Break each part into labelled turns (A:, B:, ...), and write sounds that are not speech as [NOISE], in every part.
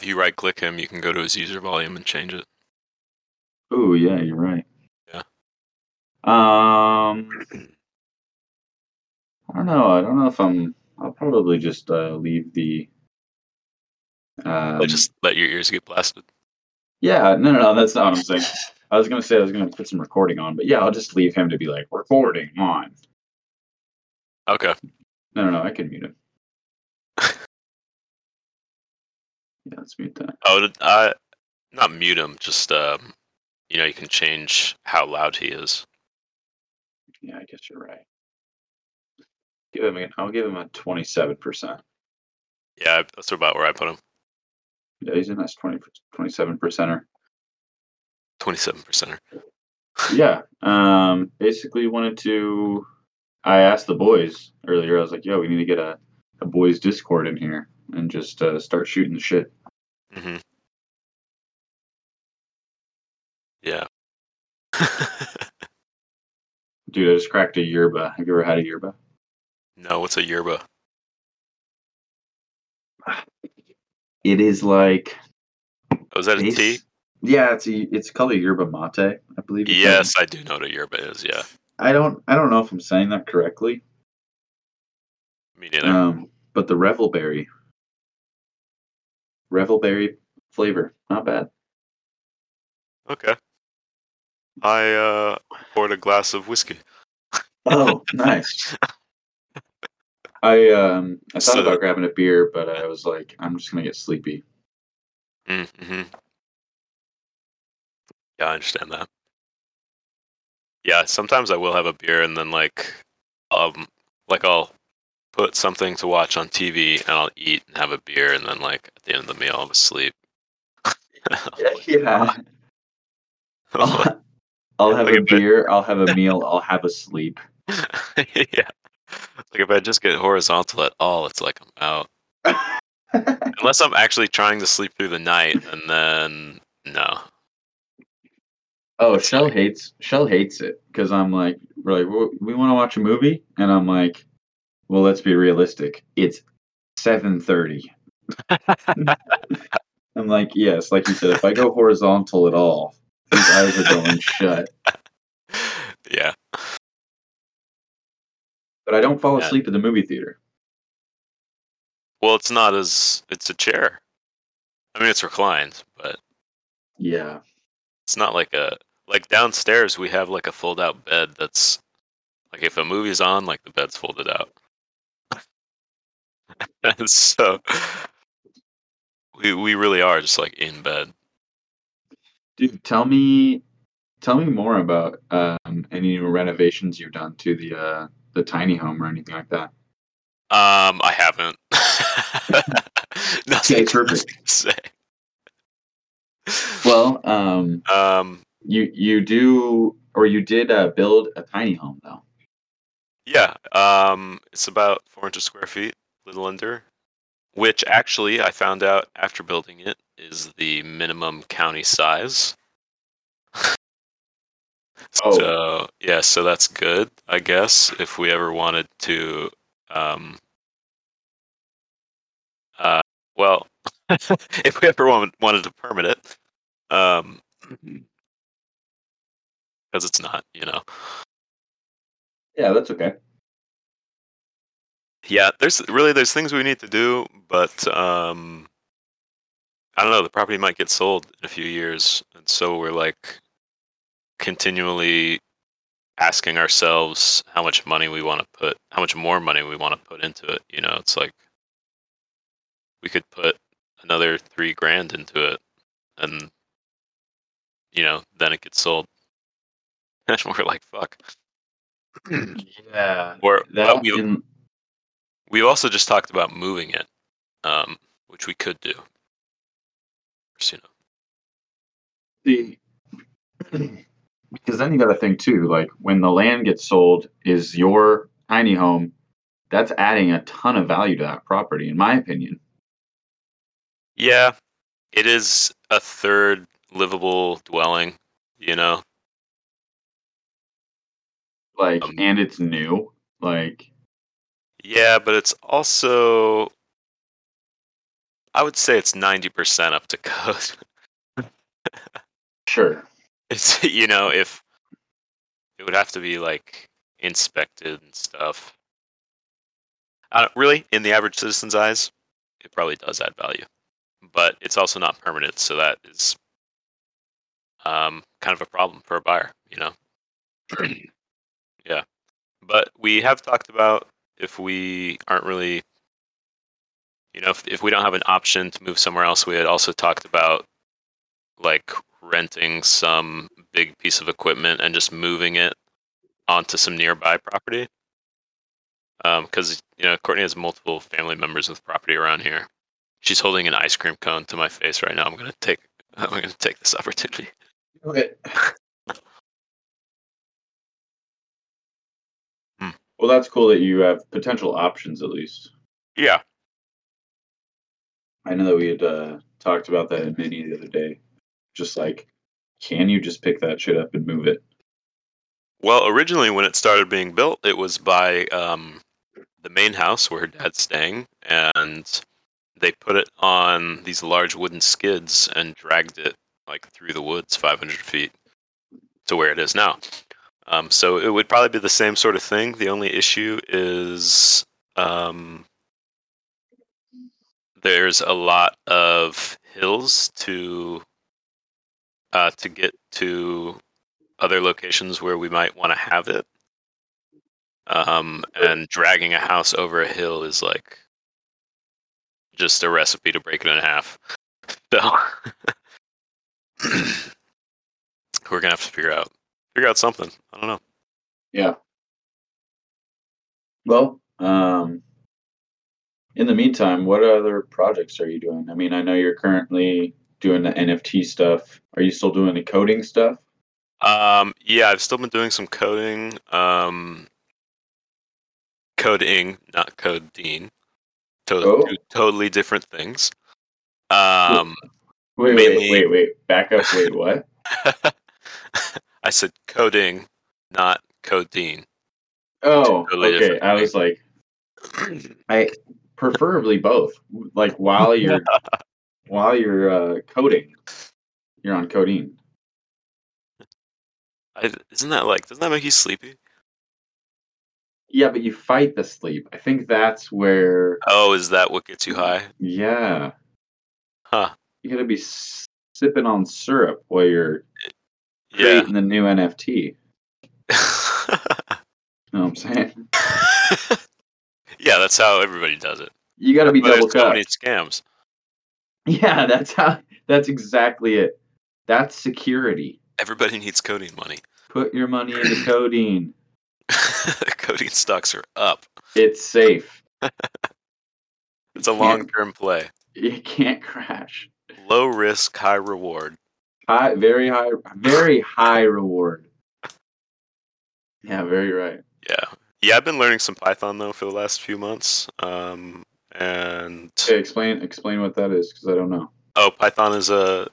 A: if you right click him, you can go to his user volume and change it.
B: Oh yeah, you're right.
A: Yeah.
B: Um, I don't know. I don't know if I'm. I'll probably just uh, leave the. Um,
A: just let your ears get blasted.
B: yeah, no, no, no. That's not what I'm saying. I was gonna say I was gonna put some recording on, but yeah, I'll just leave him to be like recording on.
A: Okay.
B: No, no, no. I can mute him. Yeah, let's mute that.
A: Oh, I not mute him. Just um, you know, you can change how loud he is.
B: Yeah, I guess you're right. Give him. A, I'll give him a twenty-seven percent.
A: Yeah, that's about where I put him.
B: Yeah, he's a nice 20, 27 percenter.
A: Twenty-seven percenter.
B: yeah. Um. Basically, wanted to. I asked the boys earlier. I was like, "Yo, we need to get a, a boys Discord in here and just uh, start shooting the shit."
A: Hmm Yeah. [LAUGHS]
B: Dude, I just cracked a yerba. Have you ever had a yerba?
A: no, what's a yerba?
B: It is like.
A: Oh, is that a tea?
B: Yeah, it's a, it's called a yerba mate, I believe.
A: Yes, I do know what a yerba is. Yeah,
B: I don't. I don't know if I'm saying that correctly.
A: me neither.
B: Um, but the revelberry, revelberry flavor, not bad.
A: okay. I uh poured a glass of whiskey.
B: Oh, [LAUGHS] nice. I um I thought
A: So-
B: about grabbing a beer, but I was like, I'm just gonna get sleepy.
A: Mm-hmm. Yeah, I understand that. Yeah, sometimes I will have a beer and then like, um, like I'll put something to watch on TV and I'll eat and have a beer and then like at the end of the meal I'm asleep. [LAUGHS]
B: Yeah. [LAUGHS] I'll, I'll have
A: Like
B: a beer. I'll have a meal. I'll have a sleep. [LAUGHS]
A: yeah. Like if I just get horizontal at all, it's like I'm out. Unless I'm actually trying to sleep through the night, and then no.
B: Oh, Shell hates Shell hates it because I'm like, "Well, we want to watch a movie, and I'm like, well, let's be realistic. It's seven thirty. [LAUGHS] I'm like, yes, like you said, if I go horizontal at all, these eyes are going [LAUGHS] shut.
A: yeah.
B: But I don't fall
A: Yeah.
B: asleep at the movie theater.
A: Well, it's not as it's a chair. I mean, it's reclined, but
B: Yeah.
A: it's not like a like downstairs. We have like a fold-out bed that's like if a movie's on, like the bed's folded out. [LAUGHS] and so we we really are just like in bed.
B: Dude, tell me, tell me more about um, any renovations you've done to the uh, the tiny home or anything like that.
A: Um, I haven't. [LAUGHS] [LAUGHS] Nothing
B: Okay, perfect.
A: to say.
B: Well, um,
A: Um,
B: you you do or you did uh, build a tiny home though.
A: yeah. Um, it's about 400 square feet, little under. Which actually, I found out after building it is the minimum county size. [LAUGHS]
B: Oh.
A: So yeah, so that's good, I guess. If we ever wanted to, um, uh, well, [LAUGHS] if we ever wanted, wanted to permit it, um, because it's not, you know.
B: Yeah, that's okay.
A: Yeah, there's really there's things we need to do, but um, I don't know. The property might get sold in a few years, and so we're like continually asking ourselves how much money we want to put, how much more money we want to put into it. You know, it's like we could put another three grand into it, and you know, then it gets sold. [LAUGHS] And we're like, fuck. [CLEARS THROAT]
B: Yeah,
A: Or
B: that
A: but we, we also just talked about moving it, um, which we could do. Know,
B: the because then you got to think too. Like when the land gets sold, is your tiny home? That's adding a ton of value to that property, in my opinion.
A: yeah, it is a third livable dwelling. You know,
B: Like,
A: Um,
B: and it's new. Like,
A: yeah, but it's also I would say it's ninety percent up to code.
B: Sure. [LAUGHS]
A: It's you know if it would have to be like inspected and stuff. Uh, really, in the average citizen's eyes, it probably does add value, but it's also not permanent, so that is um, kind of a problem for a buyer. You know. [CLEARS THROAT] yeah, but we have talked about if we aren't really, you know, if if we don't have an option to move somewhere else, we had also talked about like renting some big piece of equipment and just moving it onto some nearby property. Because um, you know Courtney has multiple family members with property around here. She's holding an ice cream cone to my face right now. I'm gonna take I'm gonna take this opportunity.
B: Okay. [LAUGHS] Well, that's cool that you have potential options at least.
A: Yeah.
B: I know that we had uh, talked about that in mini the other day. Just like, can you just pick that shit up and move it?
A: Well, originally when it started being built, it was by um, the main house where her dad's staying, and they put it on these large wooden skids and dragged it like through the woods 500 feet to where it is now. Um, so it would probably be the same sort of thing. The only issue is um, there's a lot of hills to uh, to get to other locations where we might want to have it. Um, and dragging a house over a hill is like just a recipe to break it in half. [LAUGHS] So [CLEARS THROAT] we're gonna have to figure out figure out something. I don't know.
B: Yeah. Well, um, in the meantime, what other projects are you doing? I mean, I know you're currently doing the NFT stuff. Are you still doing the coding stuff?
A: Um, yeah, I've still been doing some coding. Um, coding, not codeine. To-
B: Oh.
A: Totally different things. Um,
B: Wait,
A: Mainly-
B: wait, wait, wait. Back up. Wait, what? [LAUGHS]
A: I said coding, not codeine.
B: Oh,
A: Totally
B: okay. I was like, I preferably both. Like while you're [LAUGHS] while you're uh, coding, you're on codeine.
A: I, isn't that like? Doesn't that make you sleepy?
B: Yeah, but you fight the sleep. I think that's where.
A: Oh, is that what gets you high?
B: Yeah,
A: Huh.
B: you gotta be s- sipping on syrup while you're
A: Yeah.
B: creating the new NFT. You [LAUGHS] know what I'm saying?
A: yeah, that's how everybody does it.
B: You gotta be
A: But
B: double
A: so many scams.
B: Yeah, [LAUGHS] that's how. That's exactly it. That's security.
A: Everybody needs codeine money.
B: Put your money into [LAUGHS] codeine.
A: codeine stocks are up.
B: It's safe.
A: It's a long-term play.
B: It can't crash.
A: Low risk, high reward.
B: High, very high, very high reward. Yeah, very right.
A: Yeah. Yeah, I've been learning some Python though for the last few months. Um, and
B: Okay, explain explain what that is because I don't know.
A: oh, Python is a,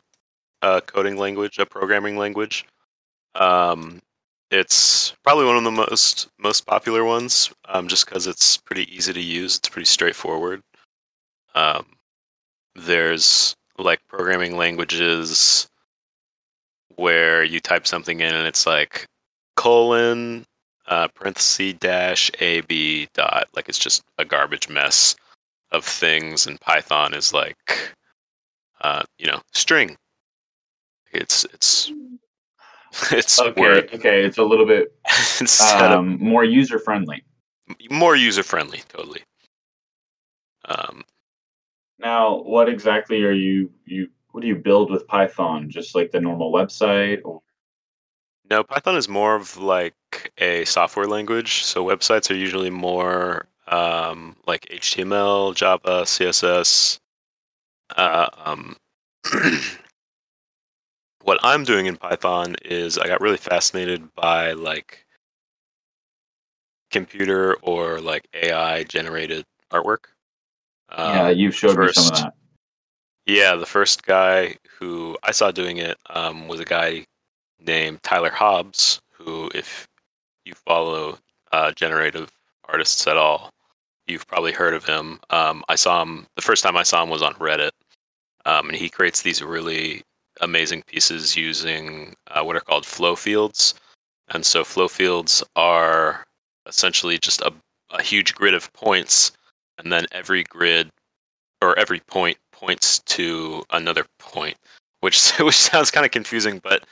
A: a coding language, a programming language. Um, it's probably one of the most most popular ones, um, just because it's pretty easy to use. It's pretty straightforward. Um, there's like programming languages where you type something in and it's like colon uh, parenthesis dash a b dot. Like it's just a garbage mess of things and python is like uh, you know string. It's it's [LAUGHS] it's
B: Okay,
A: word
B: okay, it's a little bit [LAUGHS]
A: instead of
B: um, more user friendly.
A: more user friendly totally. Um,
B: Now, what exactly are you you what do you build with Python? Just like the normal website or
A: No, Python is more of like a software language. So websites are usually more um, like HTML, Java, CSS. Uh, um, [CLEARS THROAT] what I'm doing in Python is I got really fascinated by like computer or like AI generated artwork.
B: yeah,
A: Um,
B: you've showed me some of that.
A: Yeah, the first guy who I saw doing it um, was a guy named Tyler Hobbs, who, if you follow uh, generative artists at all, you've probably heard of him. Um, I saw him the first time I saw him was on Reddit, um, and he creates these really amazing pieces using uh, what are called flow fields. And so flow fields are essentially just a, a huge grid of points, and then every grid or every point points to another point, which [LAUGHS] which sounds kind of confusing, but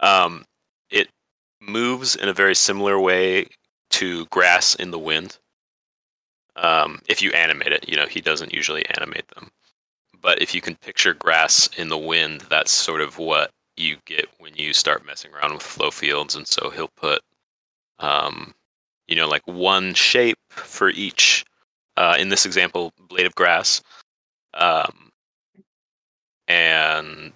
A: um, it moves in a very similar way to grass in the wind. Um, if you animate it, you know he doesn't usually animate them, but if you can picture grass in the wind, that's sort of what you get when you start messing around with flow fields. And so he'll put, um, you know, like one shape for each. Uh, in this example, blade of grass, um, and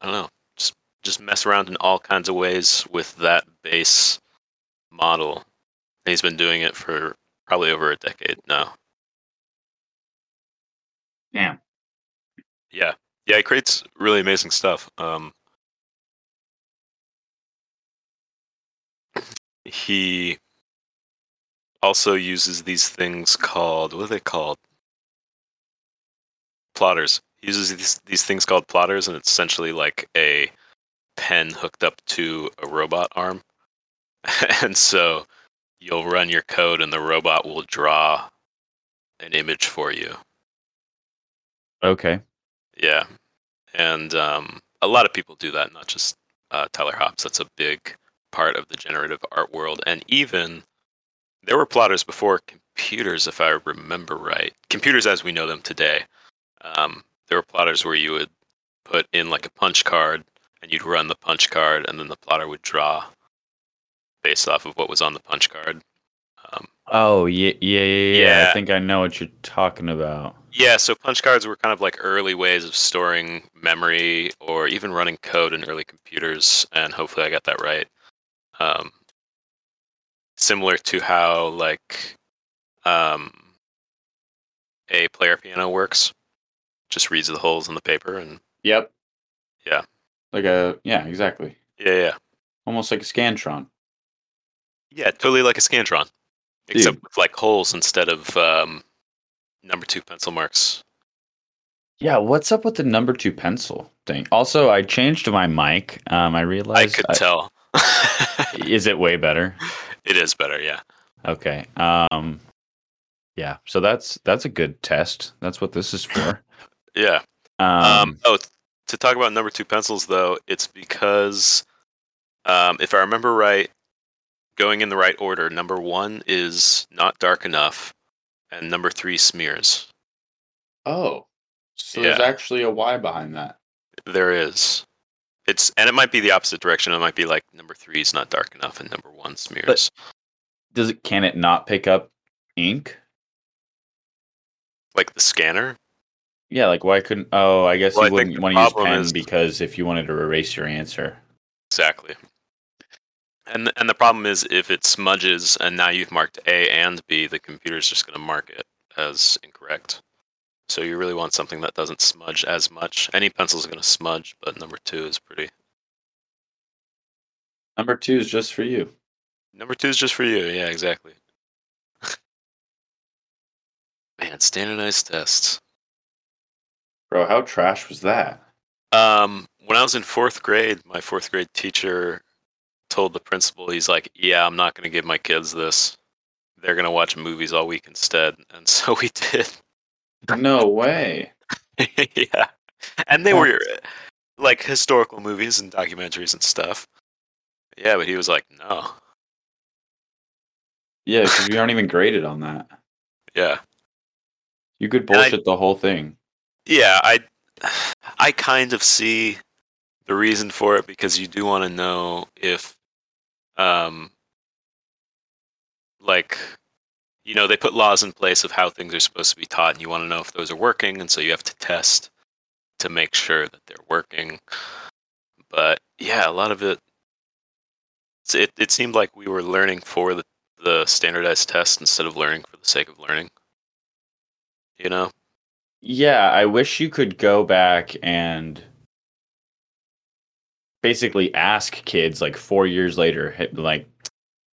A: I don't know, just just mess around in all kinds of ways with that base model. And he's been doing it for probably over a decade now.
C: Damn.
A: Yeah, yeah, he creates really amazing stuff. Um, he also uses these things called what are they called? Plotters. He uses these these things called plotters, and it's essentially like a pen hooked up to a robot arm, [LAUGHS] and so you'll run your code, and the robot will draw an image for you.
B: Okay.
A: Yeah, and um, a lot of people do that, not just uh, Tyler Hobbs. That's a big part of the generative art world, and even there were plotters before computers, if I remember right. Computers as we know them today. Um, there were plotters where you would put in like a punch card, and you'd run the punch card, and then the plotter would draw based off of what was on the punch card. Um,
B: Oh yeah, yeah, yeah, yeah.
A: Yeah.
B: I think I know what you're talking about.
A: Yeah, so punch cards were kind of like early ways of storing memory or even running code in early computers, and hopefully I got that right. Um, similar to how like um, a player piano works, just reads the holes in the paper, and
B: Yep.
A: Yeah.
B: Like a yeah, exactly.
A: yeah, yeah,
B: Almost like a Scantron.
A: yeah, totally like a Scantron,
B: Dude.
A: except with like holes instead of um, number two pencil marks.
B: Yeah, what's up with the number two pencil thing? Also, I changed my mic. Um, I realized I
A: could tell. [LAUGHS]
B: is it way better?
A: it is better, yeah.
B: Okay. Um, yeah. So that's that's a good test. That's what this is for.
A: Yeah.
B: Um,
A: Um, oh, to talk about number two pencils, though, it's because um, if I remember right, going in the right order, number one is not dark enough, and number three smears.
B: oh, so
A: there's
B: actually a why behind that.
A: There is. It's and it might be the opposite direction. It might be like number three is not dark enough, and number one smears.
B: Does it? Can it not pick up ink?
A: like the scanner.
B: Yeah. Like why couldn't? Oh, I guess
A: Well, I
B: you
A: think
B: wouldn't
A: the
B: want to use
A: problem
B: pen
A: is-
B: because if you wanted to erase your answer.
A: Exactly. And and the problem is if it smudges and now you've marked A and B, the computer's just going to mark it as incorrect. So you really want something that doesn't smudge as much. Any pencil's going to smudge, but number two is pretty.
B: Number two is just for you.
A: Number two is just for you. Yeah, exactly. [LAUGHS] Man, standardized tests.
B: Bro, how trash was that?
A: Um, when I was in fourth grade, my fourth grade teacher told the principal, he's like, "Yeah, I'm not going to give my kids this. They're going to watch movies all week instead." [LAUGHS] And so we did.
B: No way. [LAUGHS]
A: yeah, and they were like historical movies and documentaries and stuff. Yeah, but he was like, "No."
B: Yeah, because you [LAUGHS] aren't even graded on that.
A: Yeah,
B: You could
A: And I-
B: bullshit the whole thing.
A: Yeah. I, I kind of see the reason for it because you do want to know if, um, like, you know, they put laws in place of how things are supposed to be taught, and you want to know if those are working, and so you have to test to make sure that they're working. But yeah, a lot of it, it, it seemed like we were learning for the, the standardized test instead of learning for the sake of learning. You know?
B: Yeah, I wish you could go back and basically ask kids like four years later, like,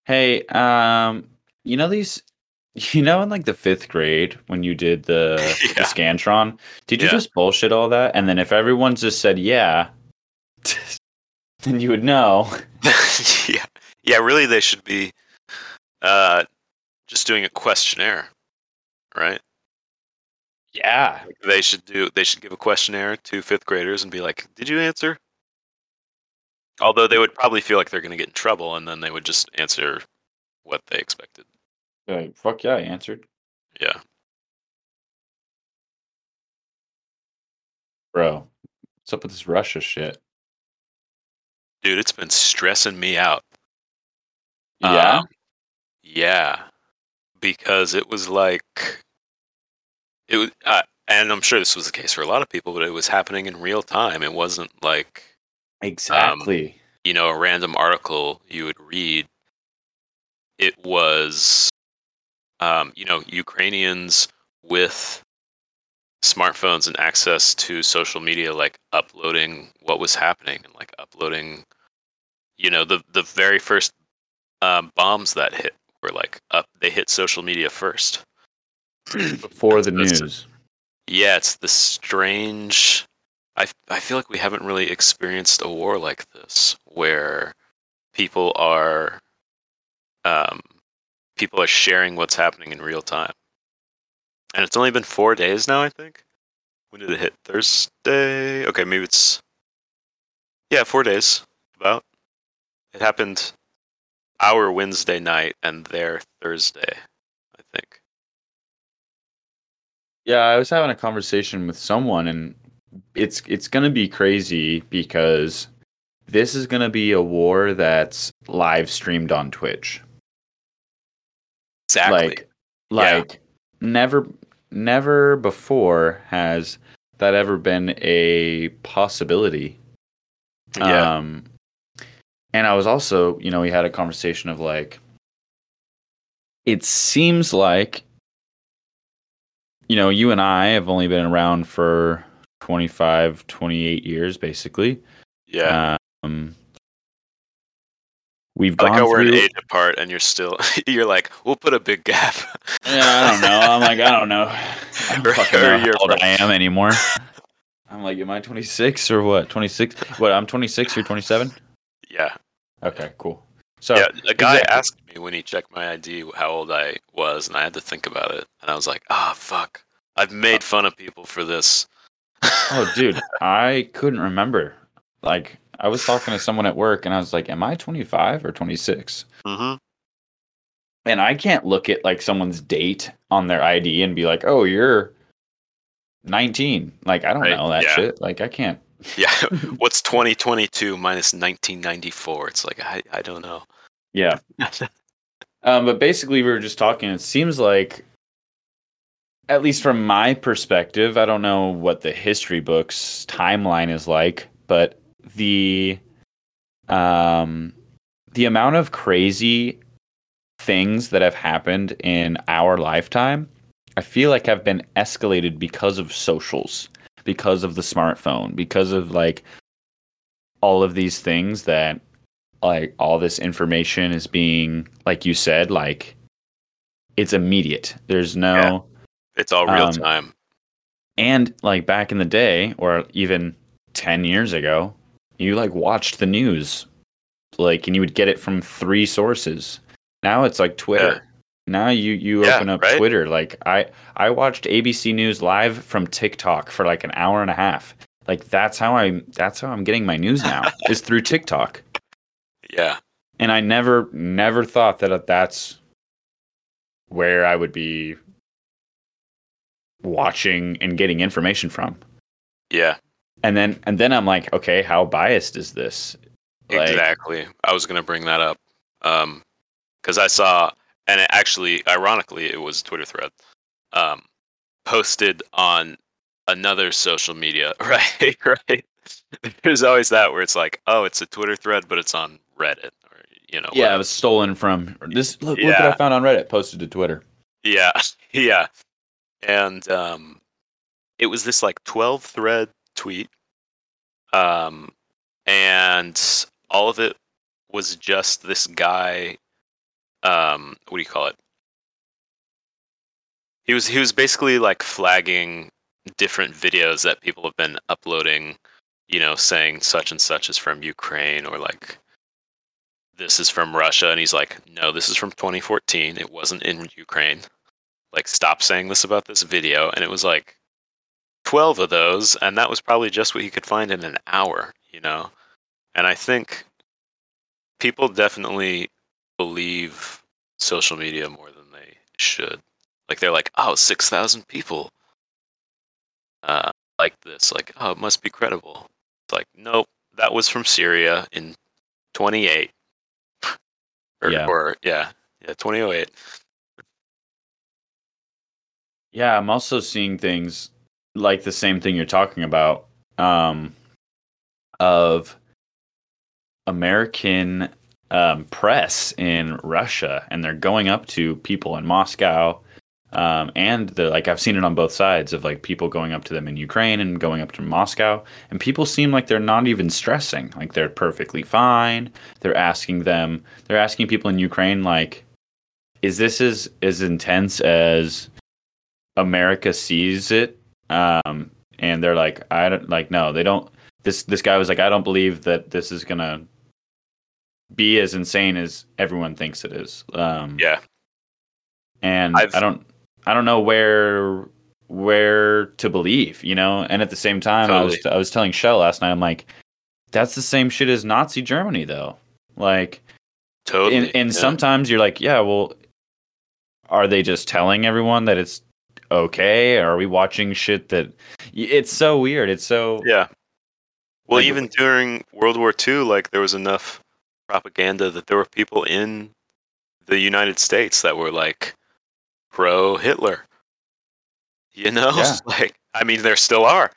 B: hey, um, you know these [LAUGHS] You know, in like the fifth grade when you did the, [LAUGHS] the Scantron, did you
A: Yeah.
B: just bullshit all that? And then if everyone just said yeah, [LAUGHS] then you would know.
A: yeah, yeah. Really, they should be uh, just doing a questionnaire, right?
B: Yeah.
A: They should do. They should give a questionnaire to fifth graders and be like, "Did you answer?" Although they would probably feel like they're going to get in trouble, and then they would just answer what they expected.
B: Like, fuck yeah, I answered.
A: Yeah.
B: Bro, what's up with this Russia shit?
A: Dude, it's been stressing me out.
B: Yeah.
A: Um, yeah. Because it was like it was uh, and I'm sure this was the case for a lot of people, but it was happening in real time. It wasn't like,
B: exactly.
A: you know, a random article you would read. It was um, you know, Ukrainians with smartphones and access to social media like uploading what was happening and like uploading you know the the very first um, bombs that hit were like up they hit social media first [CLEARS THROAT]
B: Before the news.
A: yeah it's the strange I, I feel like we haven't really experienced a war like this where people are um, people are sharing what's happening in real time. And it's only been four days now i think. When did it hit? Thursday? Okay maybe it's yeah four days about. It happened our wednesday night and their thursday i think
B: Yeah, I was having a conversation with someone and it's it's going to be crazy because this is going to be a war that's live streamed on Twitch.
A: exactly
B: Like
A: Yeah.
B: like never never before has that ever been a possibility.
A: yeah
B: Um, and I was also, you know, we had a conversation of like, it seems like, you know, you and I have only been around for 25, 28 years, basically.
A: yeah
B: Um, we've
A: like
B: gone
A: how we're
B: through.
A: an age apart and you're still [LAUGHS] you're like we'll put a big gap
B: Yeah, I don't know. I'm like, I don't know. I don't [LAUGHS] fucking know how old I am anymore. [LAUGHS] I'm like, am I 26 or what? 26? What? I'm 26 or 27?
A: yeah
B: Okay, cool. So
A: yeah, a guy
B: exactly.
A: asked me when he checked my ID how old I was, and I had to think about it. And I was like, "Ah, fuck! I've made fun of people for this."
B: Oh, [LAUGHS] dude, I couldn't remember. Like, I was talking to someone at work, and I was like, "Am I 25 or 26?"
A: hmm
B: And I can't look at like someone's date on their ID and be like, "Oh, you're 19." Like, I don't
A: Right,
B: know that
A: yeah.
B: shit. Like, I can't.
A: Yeah, [LAUGHS] what's 2022 minus 1994? It's like I, I don't know.
B: Yeah. [LAUGHS] Um, but basically, we were just talking. It seems like, at least from my perspective, I don't know what the history books timeline is like, but the um, the amount of crazy things that have happened in our lifetime, I feel like have been escalated because of socials, because of the smartphone, because of like all of these things that like all this information is being like you said like it's immediate. There's no
A: Yeah. It's all real
B: Um,
A: time.
B: and like back in the day or even 10 years ago you like watched the news like and you would get it from three sources. Now it's like twitter. Now you you
A: Yeah,
B: open up
A: right?
B: twitter. Like i i watched abc news live from tiktok for like an hour and a half. Like that's how i'm that's how i'm getting my news now [LAUGHS] is through tiktok
A: Yeah,
B: and I never never thought that that's where I would be watching and getting information from.
A: yeah,
B: And then and then I'm like, okay, how biased is this? Like,
A: exactly. I was gonna bring that up, um, because I saw, and it actually, ironically, it was a Twitter thread, um, posted on another social media. [LAUGHS] Right, right. [LAUGHS] There's always that where it's like, oh, it's a Twitter thread, but it's on Reddit, or you know,
B: Yeah, it was stolen from this. Look, look what I found on Reddit. Posted to Twitter.
A: Yeah, [LAUGHS] yeah. And um it was this like 12 thread tweet. Um and all of it was just this guy um what do you call it? He was he was basically like flagging different videos that people have been uploading, you know, saying such and such is from Ukraine or like this is from Russia and he's like, "No, this is from 2014. It wasn't in Ukraine." Like stop saying this about this video and it was like 12 of those and that was probably just what he could find in an hour, you know. And I think people definitely believe social media more than they should. Like they're like, "Oh, 6,000 people uh, like this. Like, oh, it must be credible. Like, nope, that was from Syria in 28. [LAUGHS] or,
B: Yeah.
A: or yeah, yeah, 2008.
B: Yeah, I'm also seeing things like the same thing you're talking about um, of American um, press in Russia, and they're going up to people in Moscow. Um, and the like, I've seen it on both sides of like people going up to them in Ukraine and going up to Moscow, and people seem like they're not even stressing, like they're perfectly fine. They're asking them, they're asking people in Ukraine, like, is this as as intense as America sees it, um, and they're like, I don't like, no, they don't. This this guy was like, I don't believe that this is gonna be as insane as everyone thinks it is. Um,
A: Yeah.
B: and
A: I've-
B: I don't, I don't know where where to believe, you know. And at the same time, I was I was telling Shell last night, I'm like, that's the same shit as Nazi Germany, though. Like,
A: Totally.
B: and, and
A: yeah.
B: sometimes you're like, yeah, well, are they just telling everyone that it's okay? Or Are we watching shit that it's so weird? It's so
A: Yeah. Well,
B: Like-
A: even during World War II, like there was enough propaganda that there were people in the United States that were like pro Hitler. You know,
B: Yeah. [LAUGHS]
A: like I mean, there still are.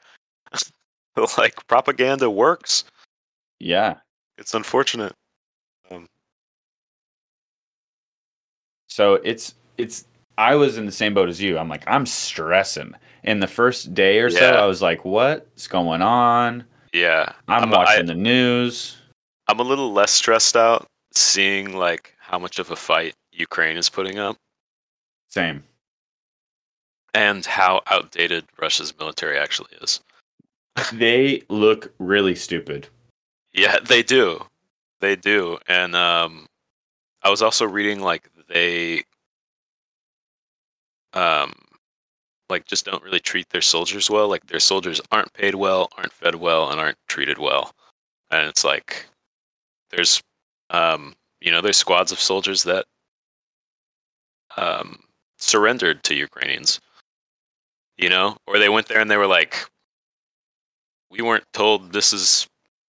A: [LAUGHS] like propaganda works.
B: yeah.
A: It's unfortunate. Um,
B: So it's it's I was in the same boat as you. I'm like, I'm stressing. In the first day or so, I was like, what's going on?
A: yeah,
B: I'm,
A: I'm-
B: watching
A: I-
B: the news.
A: I'm a little less stressed out seeing like how much of a fight Ukraine is putting up
B: Same.
A: and how outdated Russia's military actually is.
B: They look really stupid.
A: Yeah, they do. They do. And um I was also reading like they um like just don't really treat their soldiers well. Like their soldiers aren't paid well, aren't fed well, and aren't treated well. And it's like there's um you know, there's squads of soldiers that um surrendered to Ukrainians. You know? Or they went there and they were like we weren't told this is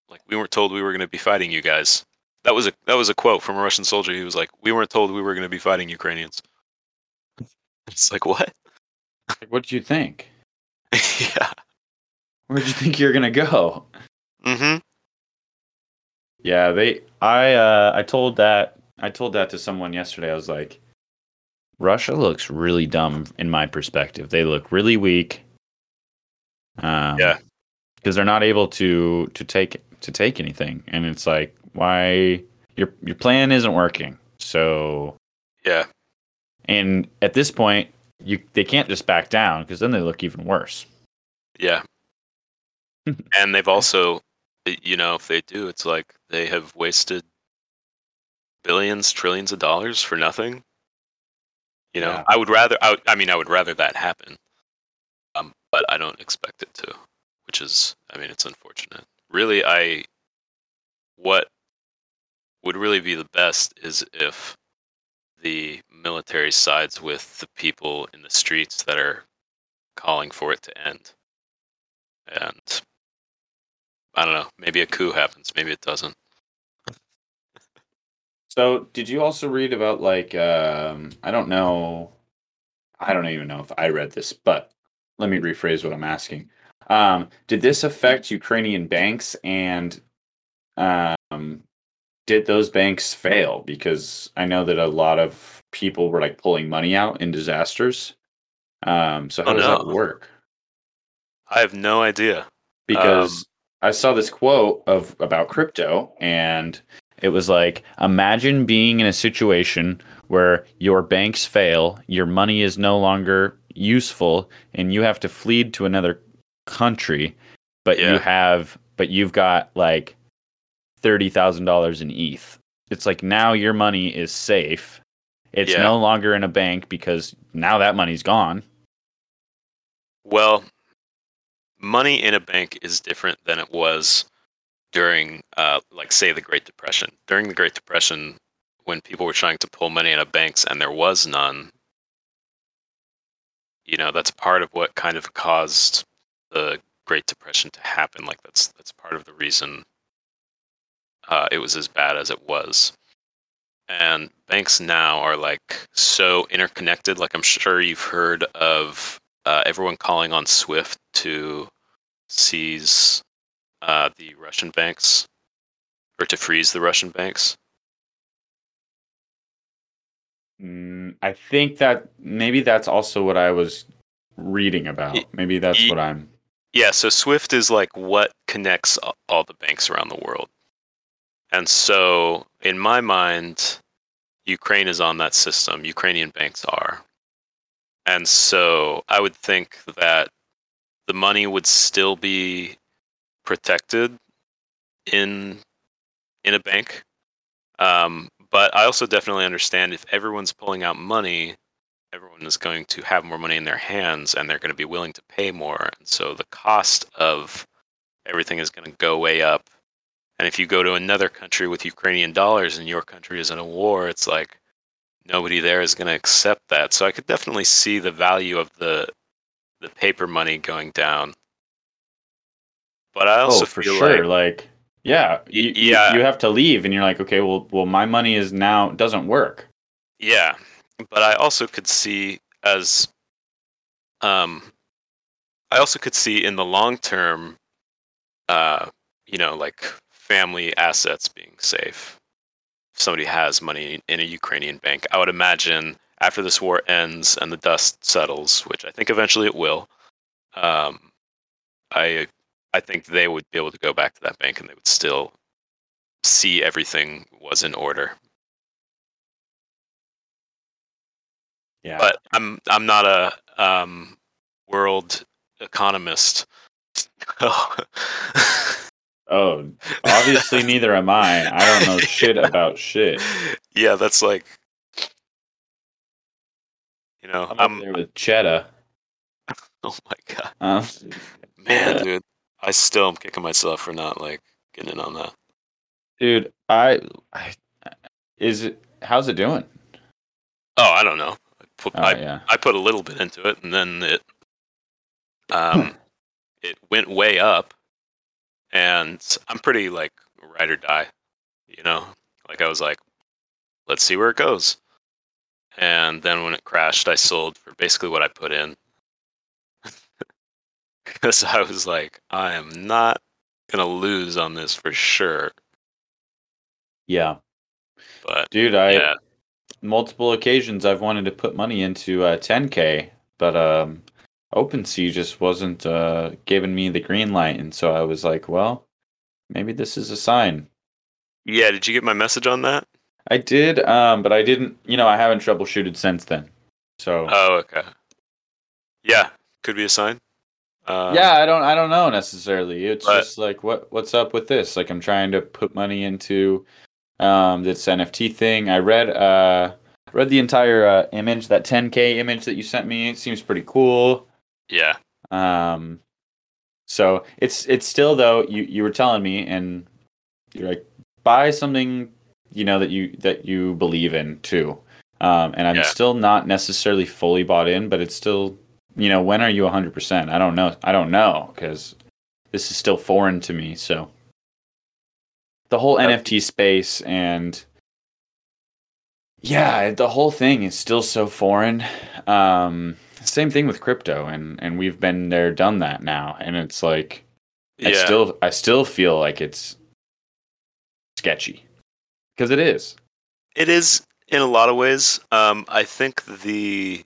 A: like we weren't told we were going to be fighting you guys. That was a that was a quote from a Russian soldier. He was like, "We weren't told we were going to be fighting Ukrainians." [LAUGHS] It's like what?
B: What did you think? [LAUGHS]
A: yeah.
B: Where'd you think you're gonna go?
A: Mm-hmm.
B: Yeah, they. I uh, I told that I told that to someone yesterday. I was like, Russia looks really dumb in my perspective. They look really weak. Um,
A: Yeah.
B: because they're not able to to take to take anything, and it's like, why your your plan isn't working. So,
A: Yeah.
B: and at this point, you they can't just back down because then they look even worse.
A: Yeah. [LAUGHS] and they've also, you know, if they do, it's like they have wasted billions, trillions of dollars for nothing. You know,
B: Yeah.
A: I would rather. I, would- I mean, I would rather that happen. Um, but I don't expect it to, which is, I mean, it's unfortunate. Really, I, what would really be the best is if the military sides with the people in the streets that are calling for it to end. And I don't know, maybe a coup happens, maybe it doesn't.
B: So, did you also read about like um I don't know I don't even know if I read this, but let me rephrase what I'm asking. Um did this affect Ukrainian banks and um did those banks fail because I know that a lot of people were like pulling money out in disasters. Um so how
A: Oh,
B: does that work?
A: I have no idea.
B: because I saw this quote of about crypto and it was like imagine being in a situation where your banks fail, your money is no longer useful and you have to flee to another country, but
A: Yeah.
B: you have but you've got like thirty thousand dollars in ETH. It's like now your money is safe. It's
A: Yeah.
B: no longer in a bank because now that money's gone.
A: Well, money in a bank is different than it was during, uh, like, say, the Great Depression. During the Great Depression, when people were trying to pull money out of banks and there was none, you know, that's part of what kind of caused the Great Depression to happen. Like, that's that's part of the reason uh, it was as bad as it was. And banks now are like so interconnected. Like, I'm sure you've heard of uh, everyone calling on SWIFT to seize uh, the Russian banks or to freeze the Russian banks.
B: Mm, I think that maybe that's also what I was reading about. Maybe that's what I'm.
A: Yeah, so SWIFT is like what connects all the banks around the world. And so, in my mind, Ukraine is on that system. Ukrainian banks are. And so, I would think that the money would still be protected in in a bank. Um, but I also definitely understand if everyone's pulling out money, everyone is going to have more money in their hands and they're going to be willing to pay more. And so the cost of everything is going to go way up. And if you go to another country with Ukrainian dollars and your country is in a war, it's like nobody there is going to accept that. So I could definitely see the value of the the paper money going down. But I also
B: oh, for
A: feel
B: sure.
A: like
B: Like, yeah, you, you-
A: yeah.
B: you have to leave, and you're like, okay, well, well, my money is now doesn't work.
A: Yeah, but I also could see as, um, I also could see in the long term, uh, you know, like family assets being safe. If somebody has money in a Ukrainian bank, I would imagine after this war ends and the dust settles, which I think eventually it will, um, I I think they would be able to go back to that bank and they would still see everything was in order.
B: Yeah,
A: but I'm I'm not a um, world economist. [LAUGHS]
B: oh, obviously neither am I. I don't know [LAUGHS] shit about shit.
A: Yeah, that's like you know,
B: I'm
A: I'm
B: there with cheddar. [LAUGHS]
A: oh my god,
B: Um,
A: man, dude, I still am kicking myself for not like getting in on that.
B: dude, I, I is it? How's it doing?
A: Oh, I don't know. I put,
B: Oh
A: I,
B: yeah.
A: I put a little bit into it, and then it um it went way up, and I'm pretty like ride or die, you know. Like I was like, let's see where it goes, and then when it crashed, I sold for basically what I put in, [LAUGHS] because I was like, I am not gonna lose on this for sure.
B: Yeah,
A: But
B: dude, I
A: yeah,
B: multiple occasions I've wanted to put money into uh, 10k, but um, OpenSea just wasn't uh, giving me the green light, and so I was like, well, maybe this is a sign.
A: yeah. Did you get my message on that?
B: I did, um, but I didn't. You know, I haven't troubleshooted since then. So
A: Oh, okay. Yeah, could be a sign. Um,
B: yeah, I don't, I don't know necessarily. It's
A: but-
B: just like, what, what's up with this? Like, I'm trying to put money into um, this NFT thing. I read, uh, read the entire uh, image, that 10k image that you sent me. It seems pretty cool.
A: yeah,
B: Um, so it's it's still though you you were telling me and you're like buy something you know that you that you believe in too. Um, and I'm
A: Yeah.
B: still not necessarily fully bought in, but it's still you know when are you 100%? I don't know. I don't know because this is still foreign to me. So the whole
A: Yep.
B: NFT space and yeah, the whole thing is still so foreign. Um, same thing with crypto, and and we've been there, done that now, and it's like I still I still feel like it's sketchy because it is.
A: It is in a lot of ways. Um, I think the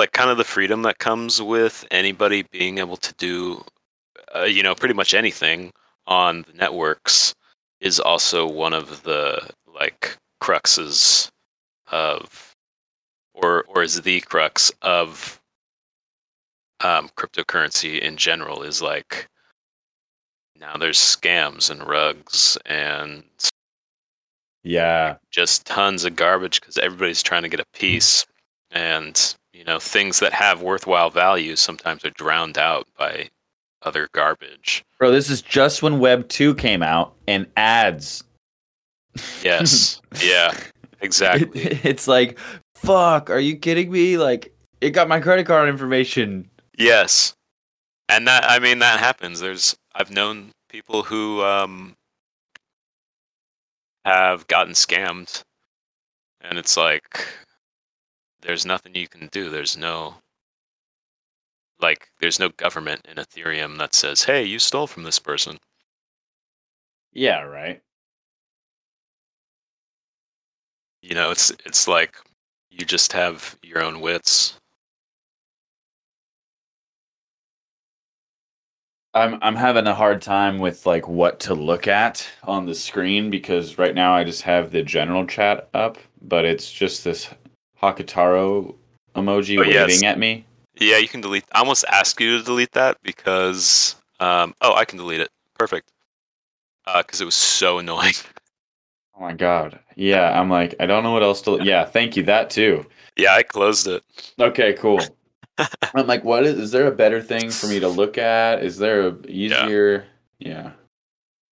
A: like kind of the freedom that comes with anybody being able to do, uh, you know, pretty much anything on the networks is also one of the like cruxes of, or or is the crux of um, cryptocurrency in general is like now there's scams and rugs and
B: Yeah.
A: just tons of garbage because everybody's trying to get a piece and you know things that have worthwhile value sometimes are drowned out by other garbage
B: Bro, this is just when Web 2 came out and ads.
A: yes [LAUGHS] yeah exactly
B: It- it's like, fuck, are you kidding me? Like, it got my credit card information.
A: yes and that i mean that happens there's i've known people who um have gotten scammed and it's like there's nothing you can do. There's no like there's no government in ethereum that says hey you stole from this person.
B: Yeah, right.
A: you know it's it's like you just have your own wits.
B: I'm I'm having a hard time with like what to look at on the screen because right now I just have the general chat up, but it's just this Hockataro emoji
A: Oh, yes.
B: waving at me.
A: yeah you can delete i almost asked you to delete that because um oh i can delete it perfect because it was so [LAUGHS] annoying
B: Oh my god. Yeah, I'm like I don't know what else to [LAUGHS] Yeah, thank you that too.
A: yeah i closed it
B: Okay, cool. [LAUGHS] I'm like what is is there a better thing for me to look at? Is there a easier Yeah.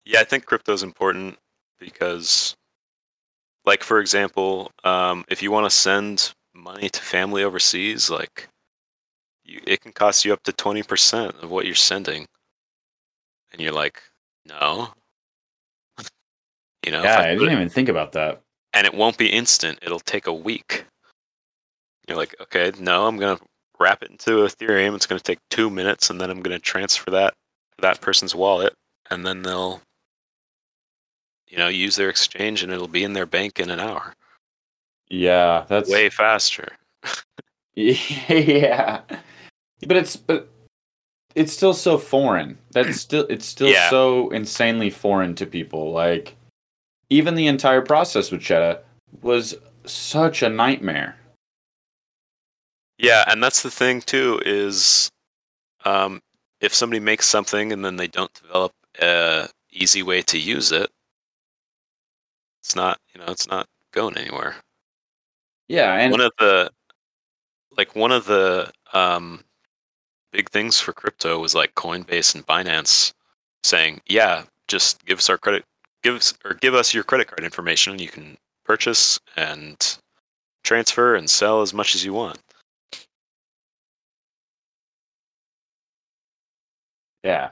A: Yeah, I think crypto is important because, like, for example, um, if you want to send money to family overseas, like, you, it can cost you up to 20% of what you're sending. And you're like, no. [LAUGHS] you know,
B: Yeah,
A: I
B: I didn't
A: it-
B: even think about that.
A: and it won't be instant, it'll take a week. You're like, okay, no, I'm going to wrap it into Ethereum. It's going to take two minutes, and then I'm going to transfer that to that person's wallet, and then they'll you know, use their exchange and it'll be in their bank in an hour.
B: Yeah, that's
A: Way faster. [LAUGHS]
B: yeah but it's but it's still so foreign that's [CLEARS THROAT] still it's still
A: Yeah.
B: so insanely foreign to people like even the entire process with Cheddar was such a nightmare
A: Yeah, and that's the thing too is um, if somebody makes something and then they don't develop a easy way to use it, it's not you know it's not going anywhere.
B: yeah and
A: one of the like one of the um, big things for crypto was like Coinbase and Binance saying, "Yeah, just give us our credit, give us or give us your credit card information, and you can purchase and transfer and sell as much as you want."
B: yeah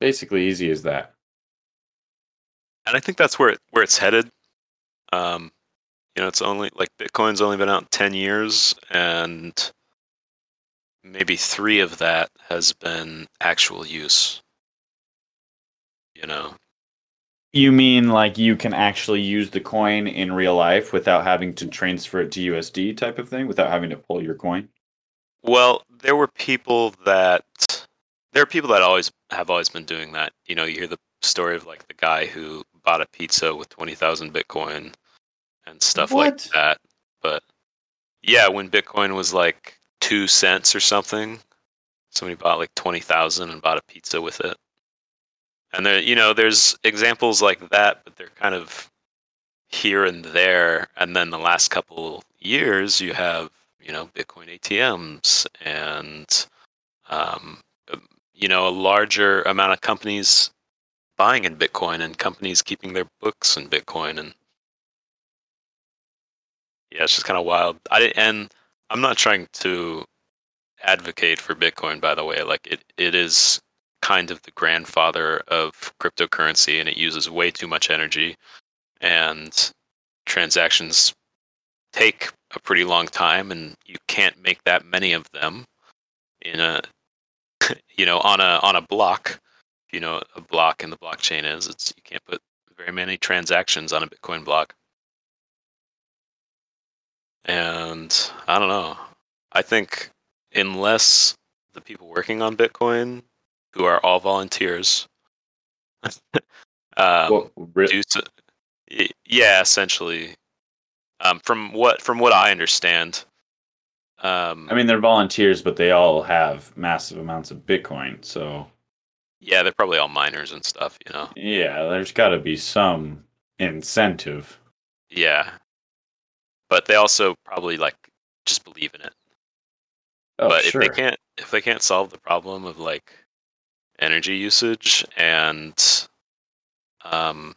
B: basically easy as that
A: and I think that's where it, where it's headed. Um, you know, it's only like Bitcoin's only been out ten years, and maybe three of that has been actual use. You know,
B: you mean like you can actually use the coin in real life without having to transfer it to USD type of thing without having to pull your coin
A: well, there were people that there are people that always have always been doing that. You know, you hear the story of like the guy who bought a pizza with twenty thousand Bitcoin and stuff like that. But yeah, when Bitcoin was like two cents or something, somebody bought like twenty thousand and bought a pizza with it. And there, you know, there's examples like that, but they're kind of here and there. And then the last couple years, you have you know Bitcoin ATMs and um, you know a larger amount of companies buying in Bitcoin and companies keeping their books in Bitcoin and yeah, it's just kind of wild. I and I'm not trying to advocate for Bitcoin, by the way. Like it, it is kind of the grandfather of cryptocurrency, and it uses way too much energy, and transactions take a pretty long time, and you can't make that many of them in a, [LAUGHS] you know, on a on a block. You know a block in the blockchain is, it's you can't put very many transactions on a Bitcoin block. And I don't know. I think unless the people working on Bitcoin, who are all volunteers, [LAUGHS] um,
B: well, re-
A: do so, yeah, essentially. Um, from what from what I understand, Um,
B: I mean, they're volunteers, but they all have massive amounts of Bitcoin. So
A: yeah, they're probably all miners and stuff, you know.
B: yeah, there's got to be some incentive.
A: Yeah, but they also probably like just believe in it.
B: Oh,
A: but
B: sure.
A: if they can't, if they can't solve the problem of like energy usage and um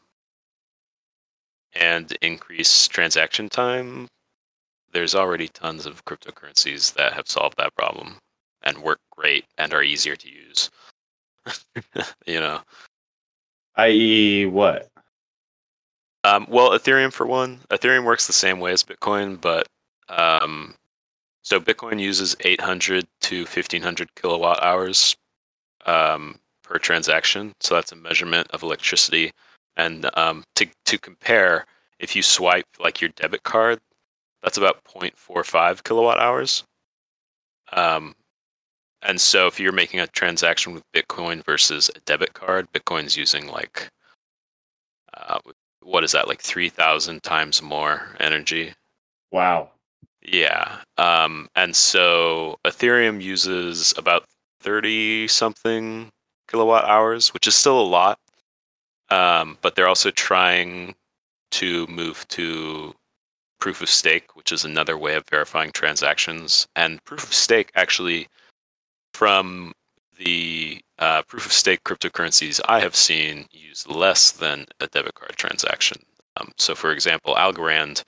A: and increase transaction time, there's already tons of cryptocurrencies that have solved that problem and work great and are easier to use. [LAUGHS] you know.
B: I.e., what?
A: Um, well, Ethereum for one. Ethereum works the same way as Bitcoin, but um, so Bitcoin uses 800 to 1500 kilowatt hours um, per transaction. So that's a measurement of electricity. And um, to to compare, if you swipe like your debit card, that's about 0.45 kilowatt hours. Um, and so if you're making a transaction with Bitcoin versus a debit card, Bitcoin's using like uh, what is that like 3000 times more energy
B: Wow.
A: yeah um, and so ethereum uses about 30 something kilowatt hours which is still a lot um, but they're also trying to move to proof of stake which is another way of verifying transactions and proof of stake actually from the uh, proof of stake cryptocurrencies I have seen use less than a debit card transaction. Um, so, for example, Algorand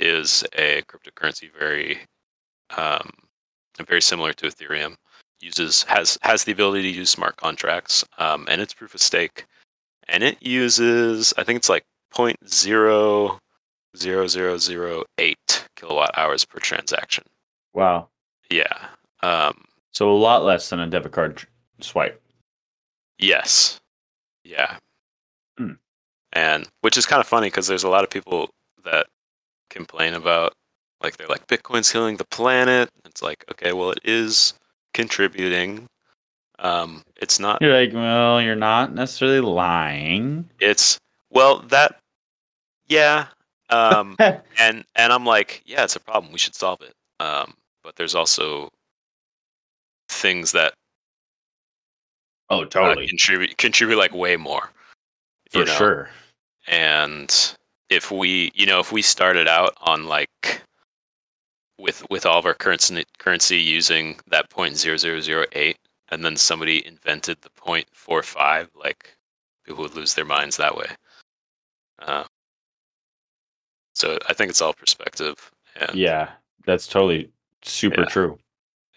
A: is a cryptocurrency very um, very similar to Ethereum. Uses has has the ability to use smart contracts, um, and it's proof of stake, and it uses I think it's like point zero zero zero zero eight kilowatt hours per transaction.
B: Wow.
A: Yeah. Um,
B: So a lot less than a debit card swipe.
A: Yes. Yeah.
B: Hmm.
A: And which is kind of funny because there's a lot of people that complain about like they're like Bitcoin's killing the planet. It's like okay, well it is contributing. Um, it's not.
B: You're like, well, you're not necessarily lying.
A: It's well that. Yeah. Um, [LAUGHS] and and I'm like, yeah, it's a problem. We should solve it. Um, but there's also things that
B: Oh,
A: uh,
B: totally.
A: contribute contribute like way more.
B: For
A: you know?
B: sure.
A: and if we you know if we started out on like with with all of our currency currency using that point zero zero zero eight and then somebody invented the point four five like people would lose their minds that way uh, so i think it's all perspective and
B: Yeah, that's totally super
A: Yeah.
B: true.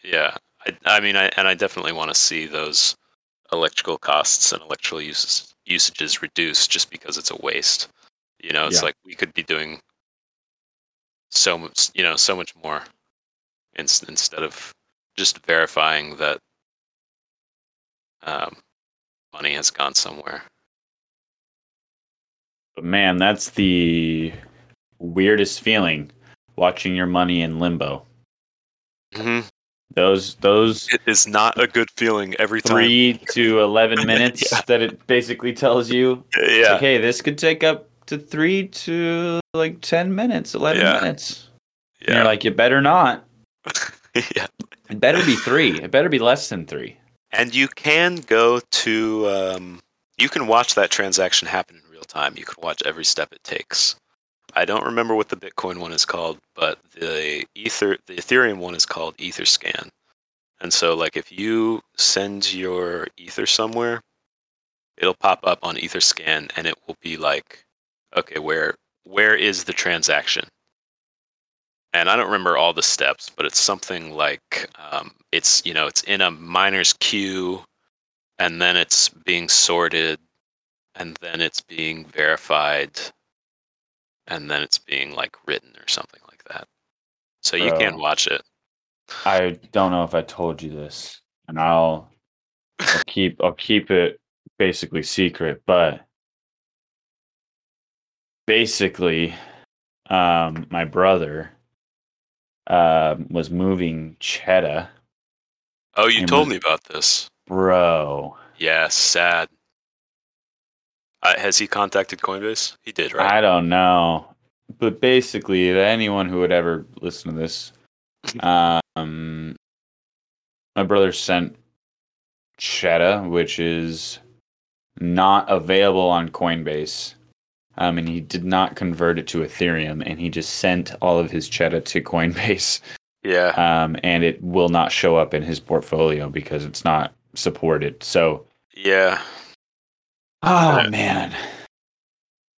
A: yeah i, I mean I, and i definitely want to see those electrical costs and electrical uses, usages reduced just because it's a waste you know it's
B: Yeah.
A: like we could be doing so much you know so much more in, instead of just verifying that um, money has gone somewhere
B: But man, that's the weirdest feeling watching your money in limbo.
A: mm-hmm.
B: Those those
A: it is not a good feeling every time
B: three to eleven [LAUGHS] minutes
A: Yeah.
B: that it basically tells you. It's
A: yeah
B: like, hey, this could take up to three to like ten minutes, eleven
A: Yeah.
B: minutes. And you're like, you better not. [LAUGHS]
A: yeah
B: It better be three. It better be less than three.
A: And you can go to, um, you can watch that transaction happen in real time. You can watch every step it takes. I don't remember what the Bitcoin one is called, but the Ether, the Ethereum one is called EtherScan. And so, like, if you send your Ether somewhere, it'll pop up on EtherScan, and it will be like, okay, where where is the transaction? and I don't remember all the steps, but it's something like um, it's you know it's in a miner's queue, and then it's being sorted, and then it's being verified, and then it's being like written or something like that. So you can
B: Bro.
A: watch it.
B: I don't know if I told you this, and I'll, I'll keep I'll keep it basically secret, but basically, um, my brother um was moving cheddar,
A: Oh, you told
B: was-
A: me about this.
B: bro.
A: Yeah, sad. Uh, has he contacted Coinbase? He did, right?
B: I don't know, but basically, anyone who would ever listen to this [LAUGHS] Um, my brother sent Cheddar, which is not available on Coinbase. Um, and he did not convert it to Ethereum, and he just sent all of his Cheddar to [LAUGHS] Coinbase.
A: Yeah.
B: Um, and it will not show up in his portfolio because it's not supported. So,
A: Yeah.
B: Oh man,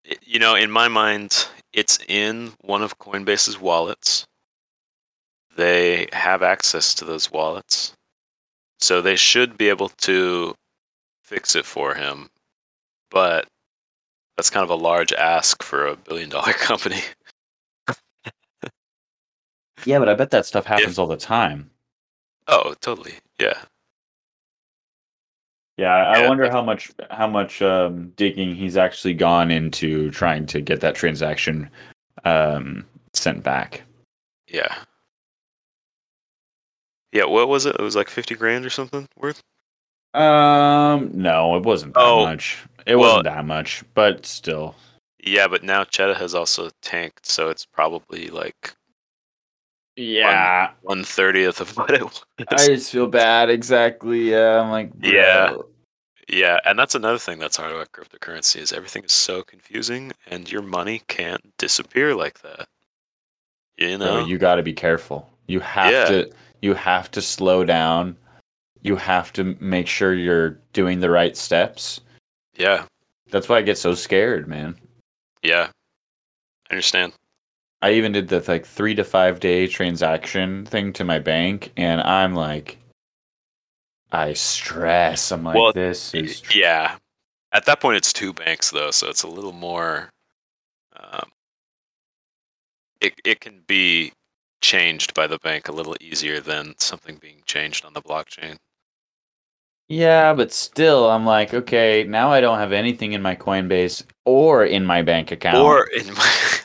A: It- you know, in my mind, it's in one of Coinbase's wallets. They have access to those wallets. So they should be able to fix it for him. But that's kind of a large ask for a billion dollar [LAUGHS] company.
B: yeah, but I bet that stuff happens all the time.
A: Oh, totally. Yeah.
B: Yeah, I
A: Yeah,
B: wonder how much how much um, digging he's actually gone into trying to get that transaction um, sent back.
A: Yeah. Yeah, what was it? It was like 50 grand or something worth?
B: Um, no, it wasn't that
A: Oh,
B: much. It
A: well-
B: wasn't that much, but still.
A: Yeah, but now Cheddar has also tanked, so it's probably like
B: Yeah,
A: one thirtieth of [LAUGHS] what it was.
B: I just feel bad. Exactly. Yeah, I'm like,
A: Yeah.
B: bro.
A: Yeah, and that's another thing that's hard about cryptocurrency is everything is so confusing, and your money can't disappear like that. You know?
B: you got to be careful. You have
A: Yeah.
B: to. You have to slow down. You have to make sure you're doing the right steps.
A: yeah,
B: That's why I get so scared, man.
A: yeah. I understand.
B: I even did the like three to five day transaction thing to my bank, and I'm like, I stress. I'm like,
A: Well,
B: this is tr-
A: Yeah. At that point, it's two banks though, so it's a little more. Um, it it can be changed by the bank a little easier than something being changed on the blockchain.
B: yeah, but still, I'm like, okay, now I don't have anything in my Coinbase or in my bank account.
A: Or in my [LAUGHS]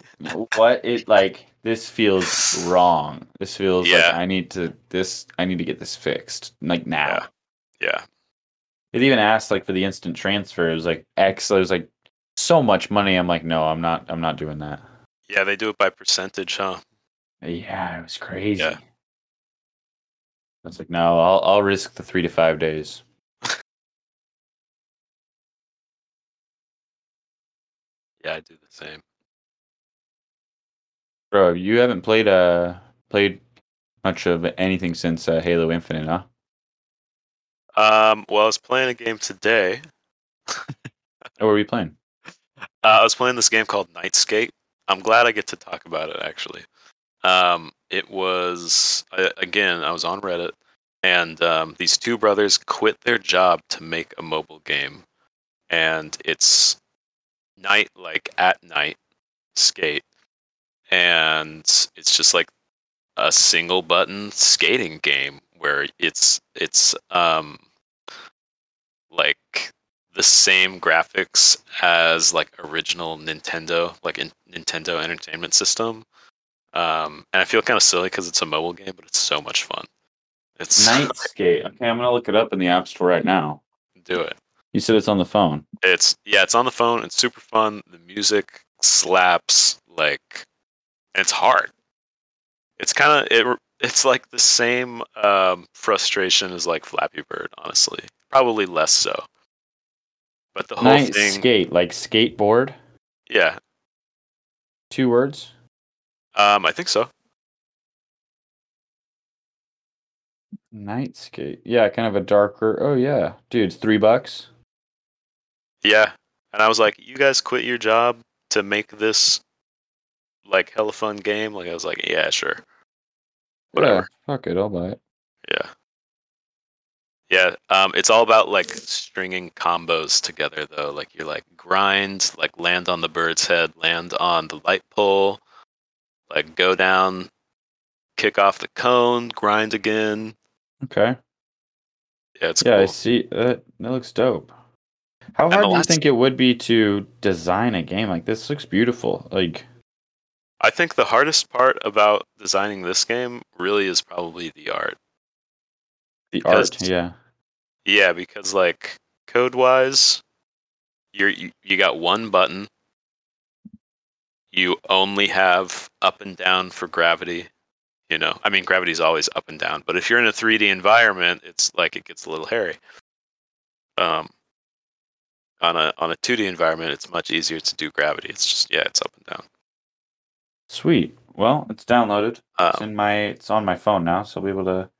B: what it like this feels wrong. This feels like I need to this I need to get this fixed like now.
A: Yeah. yeah,
B: It even asked like for the instant transfer. It was like X. It was like so much money. I'm like, no, I'm not. I'm not doing that.
A: yeah, they do it by percentage, huh?
B: Yeah, it was crazy.
A: Yeah.
B: I was like, no, I'll I'll risk the three to five days. [LAUGHS]
A: Yeah, I do the same.
B: Bro, you haven't played uh played much of anything since uh, Halo Infinite, huh?
A: Um, well, I was playing a game today.
B: Or were we playing?
A: Uh, I was playing this game called Nightscape. I'm glad I get to talk about it actually. Um, it was I, again, I was on Reddit, and um, these two brothers quit their job to make a mobile game, and it's night like at night skate, and it's just like a single button skating game where it's it's um like the same graphics as like original Nintendo, like in Nintendo Entertainment System. Um, and I feel kind of silly because it's a mobile game, but it's so much fun. It's
B: Night Skate. Okay, I'm gonna look it up in the App Store right now.
A: do it.
B: You said it's on the phone.
A: It's yeah, it's on the phone. It's super fun. The music slaps like, it's hard. It's kind of it. It's like the same um, frustration as like Flappy Bird, honestly. Probably less so. But the whole
B: Night
A: thing,
B: Skate, like skateboard.
A: yeah,
B: Two words.
A: um, I think so.
B: Night Skate. Yeah, kind of a darker. Oh yeah, dude, it's three bucks.
A: Yeah. And I was like, you guys quit your job to make this like hella fun game? Like I was like, yeah, sure. Whatever.
B: Yeah, fuck it, I'll buy it.
A: Yeah. Yeah. Um it's all about like stringing combos together though. Like you're like grind, like land on the bird's head, land on the light pole, like go down, kick off the cone, grind again.
B: Okay.
A: Yeah, it's
B: yeah, I see. That that looks dope. How hard do you think it would be to design a game like this? Looks beautiful. Like,
A: I think the hardest part about designing this game really is probably the art.
B: the
A: Because-
B: art. Yeah.
A: Yeah, because like code wise, you're you, you got one button. You only have up and down for gravity. You know, I mean, gravity's always up and down, but if you're in a 3D environment, it's like it gets a little hairy. Um, on a on a 2D environment, it's much easier to do gravity. It's just yeah, it's up and down.
B: Sweet. Well, it's downloaded. It's
A: Um,
B: in my. It's on my phone now, so I'll be able to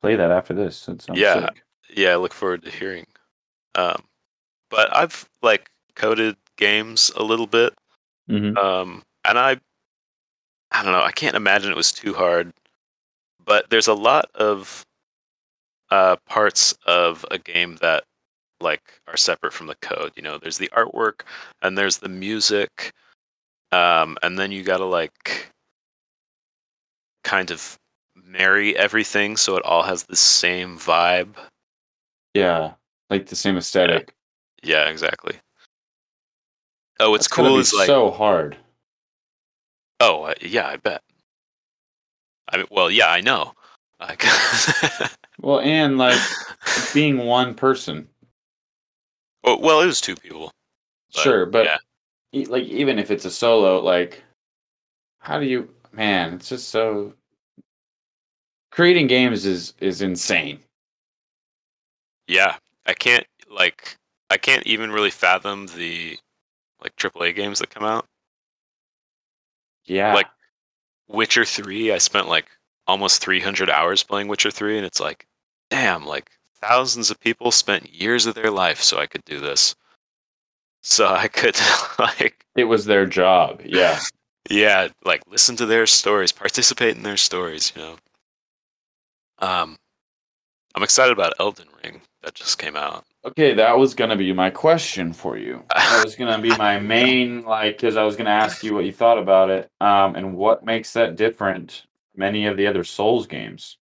B: play that after this. It
A: Yeah.
B: sick.
A: yeah, I look forward to hearing. Um, but I've like coded games a little bit,
B: Mhm.
A: um, and I, I don't know, I can't imagine it was too hard. But there's a lot of uh, parts of a game that like are separate from the code. You know, there's the artwork and there's the music, um, and then you gotta like kind of marry everything so it all has the same vibe.
B: Yeah, like the same aesthetic.
A: Yeah, exactly. Oh, what's
B: That's
A: cool is like
B: so hard.
A: Oh, uh, yeah, I bet. I mean, well, yeah, I know. [LAUGHS]
B: Well, and like being one person.
A: well, well, it was two people. But,
B: sure, but
A: yeah.
B: Like even if it's a solo, like how do you? Man, it's just so. Creating games is is insane.
A: Yeah, I can't like I can't even really fathom the like AAA games that come out.
B: Yeah,
A: Like- Witcher Three, I spent like almost 300 hours playing Witcher Three, and it's like, damn, like thousands of people spent years of their life so I could do this. So I could [LAUGHS] like
B: it was their job. Yeah,
A: yeah like listen to their stories participate in their stories you know um i'm excited about elden ring that just came out
B: Okay, that was gonna be my question for you. [LAUGHS] That was gonna be my main, like, because I was gonna ask you what you thought about it, um, and what makes that different from any of the other Souls games.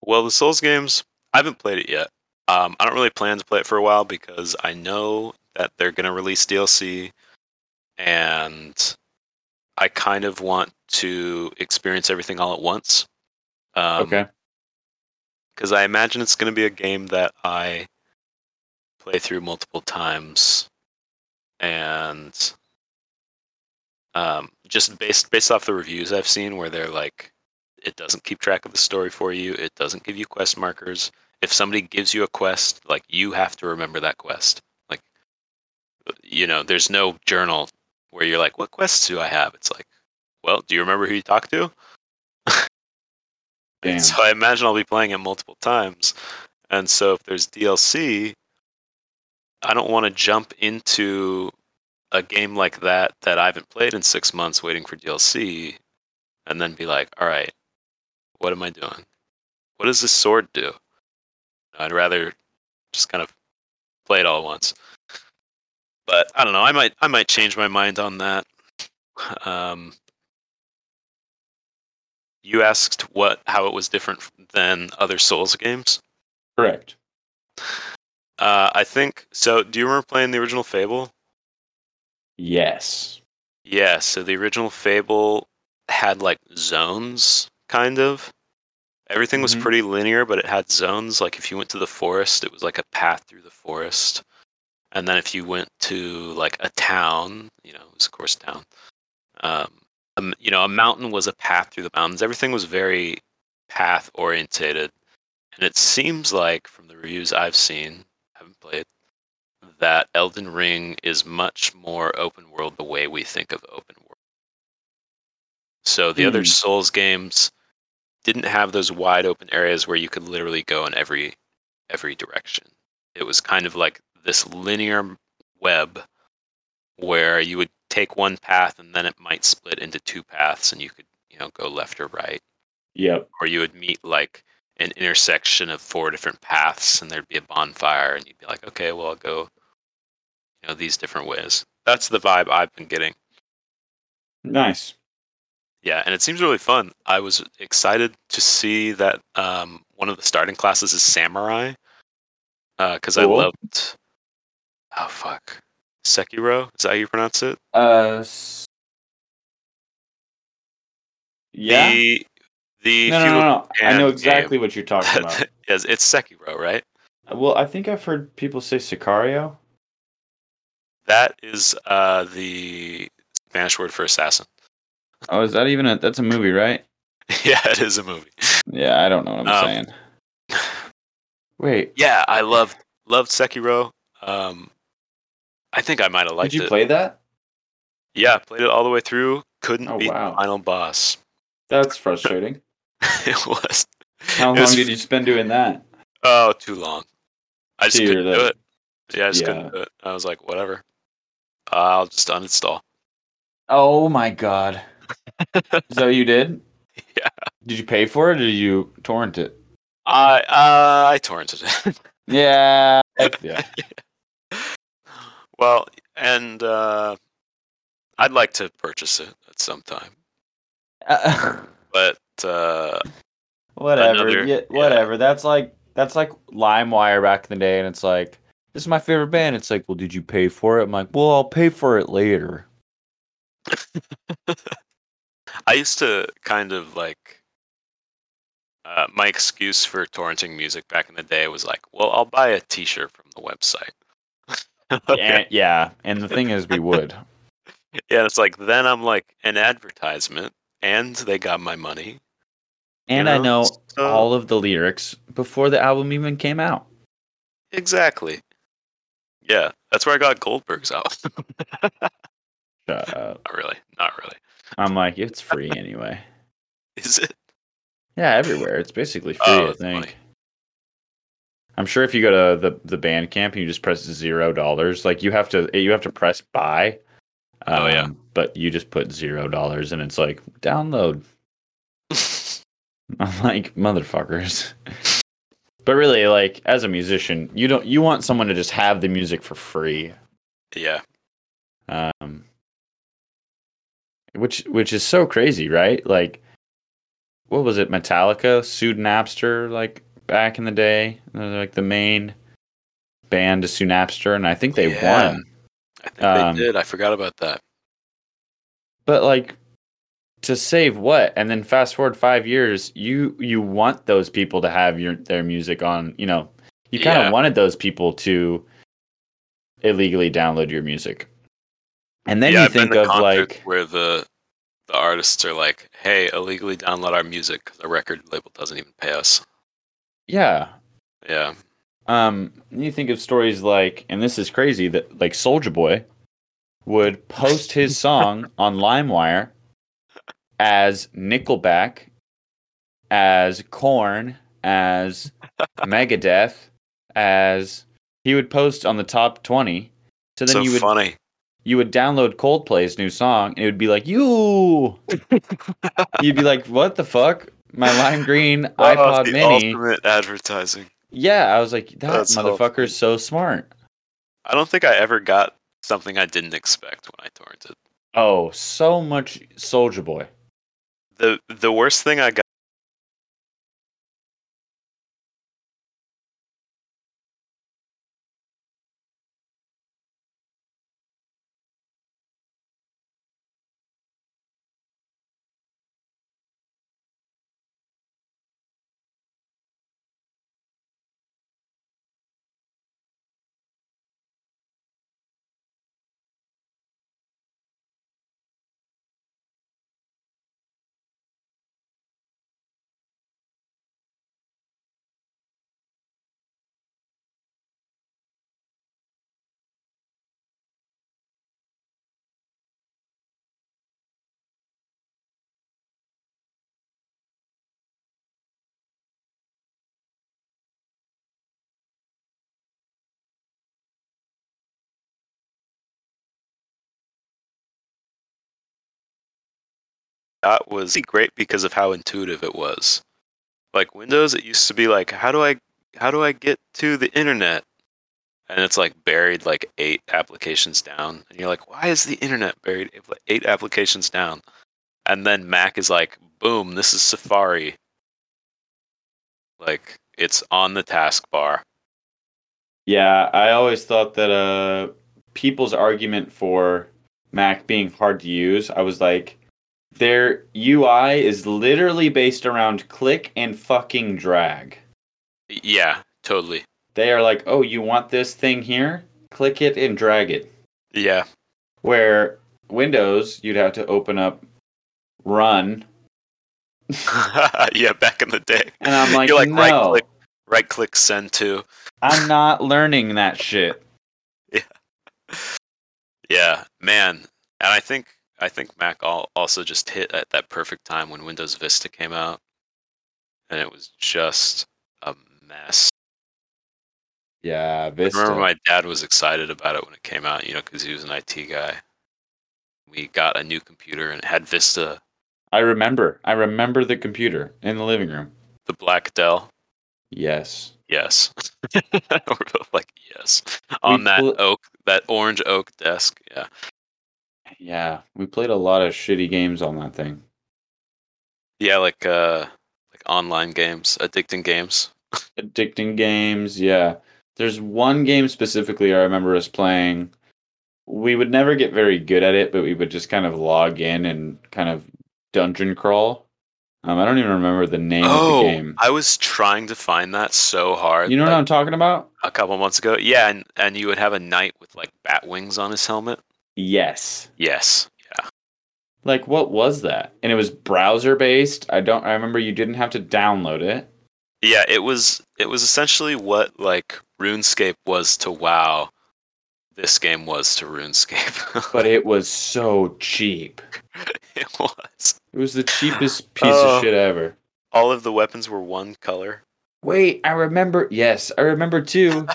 A: well the souls games i haven't played it yet um i don't really plan to play it for a while because i know that they're going to release dlc and i kind of want to experience everything all at once. Um,
B: okay,
A: because I imagine it's going to be a game that I play through multiple times, and um, just based based off the reviews I've seen, where they're like, it doesn't keep track of the story for you, it doesn't give you quest markers. If somebody gives you a quest, like you have to remember that quest. Like, you know, there's no journal where you're like, what quests do I have? It's like, well, do you remember who you talked to? [LAUGHS]
B: Damn.
A: So I imagine I'll be playing it multiple times. And so if there's DLC, I don't want to jump into a game like that that I haven't played in six months waiting for DLC and then be like, all right, what am I doing? What does this sword do? I'd rather just kind of play it all at once. But I don't know. I might I might change my mind on that. Um, you asked what how it was different than other Souls games.
B: correct.
A: Uh, I think so. Do you remember playing the original Fable?
B: Yes.
A: Yeah. So the original Fable had like zones, kind of. Everything was
B: Mhm.
A: pretty linear, but it had zones. Like if you went to the forest, it was like a path through the forest, and then if you went to like a town, you know, it was of course town. Um, um, you know, a mountain was a path through the mountains. Everything was very path orientated, and it seems like from the reviews I've seen, haven't played, that Elden Ring is much more open world the way we think of open world. So the other
B: Hmm.
A: Souls games didn't have those wide open areas where you could literally go in every every direction. It was kind of like this linear web where you would take one path and then it might split into two paths and you could, you know, go left or right
B: Yep.
A: or you would meet like an intersection of four different paths and there'd be a bonfire and you'd be like okay well i'll go you know these different ways that's the vibe i've been getting
B: Nice.
A: Yeah and it seems really fun i was excited to see that um, one of the starting classes is samurai because i
B: Cool.
A: loved oh fuck sekiro is that how you pronounce it
B: Uh. s- Yeah.
A: the the
B: no, no, no, no. I know exactly
A: game.
B: what you're talking about. [LAUGHS]
A: yes it's sekiro right
B: well, I think I've heard people say Sicario.
A: That is uh, the Spanish word for assassin.
B: Oh, is that even a? That's a movie, right? [LAUGHS]
A: yeah, it is a movie.
B: Yeah, I don't know what I'm
A: Um,
B: saying. Wait,
A: Yeah, I loved loved Sekiro. Um, I think I might have liked it.
B: did you
A: it.
B: play that?
A: Yeah, played it all the way through. Couldn't
B: Oh,
A: beat
B: wow.
A: the final boss.
B: That's [LAUGHS] frustrating.
A: it was
B: How
A: It
B: long
A: was-
B: did you spend doing that?
A: oh too long. I just
B: So
A: couldn't do it. Yeah, I just
B: Yeah.
A: couldn't do it. I was like, whatever. I'll just uninstall.
B: Oh my god. What you did? [LAUGHS]
A: Yeah.
B: Did you pay for it or did you torrent it?
A: I uh, I torrented it. [LAUGHS]
B: Yeah. yeah. [LAUGHS]
A: well, and uh, I'd like to purchase it at some time,
B: Uh,
A: but uh,
B: whatever.
A: Another-
B: yeah,
A: yeah.
B: whatever. That's like that's like LimeWire back in the day, and it's like this is my favorite band. It's like, well, did you pay for it? I'm like, well, I'll pay for it later.
A: I used to kind of like uh, my excuse for torrenting music back in the day was like, well, I'll buy a T-shirt from the website. [LAUGHS]
B: And, yeah, and the thing is, we would.
A: Yeah, it's like then I'm like an advertisement, and they got my money.
B: And
A: you
B: I know
A: So-
B: all of the lyrics before the album even came out.
A: exactly. Yeah, that's where I got Goldberg's out. [LAUGHS]
B: Shut up.
A: not really, not really.
B: I'm like, it's free anyway. [LAUGHS]
A: Is it?
B: Yeah, everywhere. It's basically [LAUGHS] free,
A: Oh,
B: I think.
A: funny.
B: I'm sure if you go to the the Bandcamp and you just press zero dollars, like you have to you have to press buy.
A: Oh, yeah.
B: um, But you just put zero dollars and it's like download. [LAUGHS] I'm like motherfuckers. but really, like as a musician, you don't you want someone to just have the music for free.
A: yeah,
B: Um, which which is so crazy, right? Like, what was it? Metallica sued Napster like back in the day. Like the main band to sue Napster, and I think they
A: Yeah.
B: won.
A: I think
B: Um,
A: they did. I forgot about that.
B: But like, to save what? And then fast forward five years, you you want those people to have your their music on. You know, you kind of
A: Yeah.
B: wanted those people to illegally download your music. And then
A: yeah,
B: you
A: I've
B: think of like
A: where the the artists are like, "Hey, illegally download our music because the record label doesn't even pay us."
B: yeah,
A: Yeah,
B: Um, you think of stories like, and this is crazy that like Soulja Boy would post his [LAUGHS] song on LimeWire as Nickelback, as Korn, as [LAUGHS] Megadeth, as he would post on the top twenty. So then
A: so
B: you would
A: funny.
B: You would download Coldplay's new song, and it would be like you. You'd be like, "What the fuck?" My lime green [LAUGHS]
A: Oh,
B: iPod Mini.
A: ultimate advertising.
B: Yeah, I was like, that
A: That's
B: motherfucker's so smart.
A: I don't think I ever got something I didn't expect when I torrented.
B: Oh, so much Soulja Boy.
A: the The worst thing I got. That was great because of how intuitive it was. Like Windows, it used to be like, how do I, how do I get to the internet? And it's like buried like eight applications down, and you're like, why is the internet buried eight applications down? And then Mac is like, boom, this is Safari. Like it's on the taskbar.
B: Yeah, I always thought that uh people's argument for Mac being hard to use, I was like their UI is literally based around click and fucking drag.
A: Yeah, totally.
B: They are like, "Oh, you want this thing here? Click it and drag it."
A: Yeah,
B: Where Windows, you'd have to open up run. [LAUGHS]
A: yeah, back in the day.
B: And I'm like,
A: You're like
B: no,
A: right click, right click, send to.
B: I'm not learning that shit. [LAUGHS]
A: Yeah, Yeah, man. And I think I think Mac also just hit at that perfect time when Windows Vista came out, and it was just a mess.
B: Yeah,
A: I
B: Vista.
A: remember my dad was excited about it when it came out, you know, because he was an IT guy. We got a new computer and it had Vista,
B: I remember. I remember the computer in the living room.
A: the black Dell.
B: Yes.
A: Yes, [LAUGHS] we're both like yes on that
B: pl-
A: oak, that orange oak desk. Yeah,
B: Yeah, we played a lot of shitty games on that thing.
A: yeah, like uh, like online games, addicting games. [LAUGHS]
B: Addicting games, yeah. There's one game specifically I remember us playing. We would never get very good at it, but we would just kind of log in and kind of dungeon crawl. Um, I don't even remember the name of the
A: Oh,
B: game.
A: I was trying to find that so hard.
B: You know what I'm talking about?
A: a couple months ago. Yeah, and and you would have a knight with like bat wings on his helmet.
B: Yes.
A: Yes. Yeah.
B: Like what was that? And it was browser based. I don't I remember you didn't have to download it.
A: Yeah, it was it was essentially what like RuneScape was to WoW. This game was to RuneScape. [LAUGHS]
B: But it was so cheap. [LAUGHS]
A: it was.
B: It was the cheapest piece
A: Oh.
B: of shit ever.
A: All of the weapons were one color.
B: Wait, I remember. Yes, I remember too.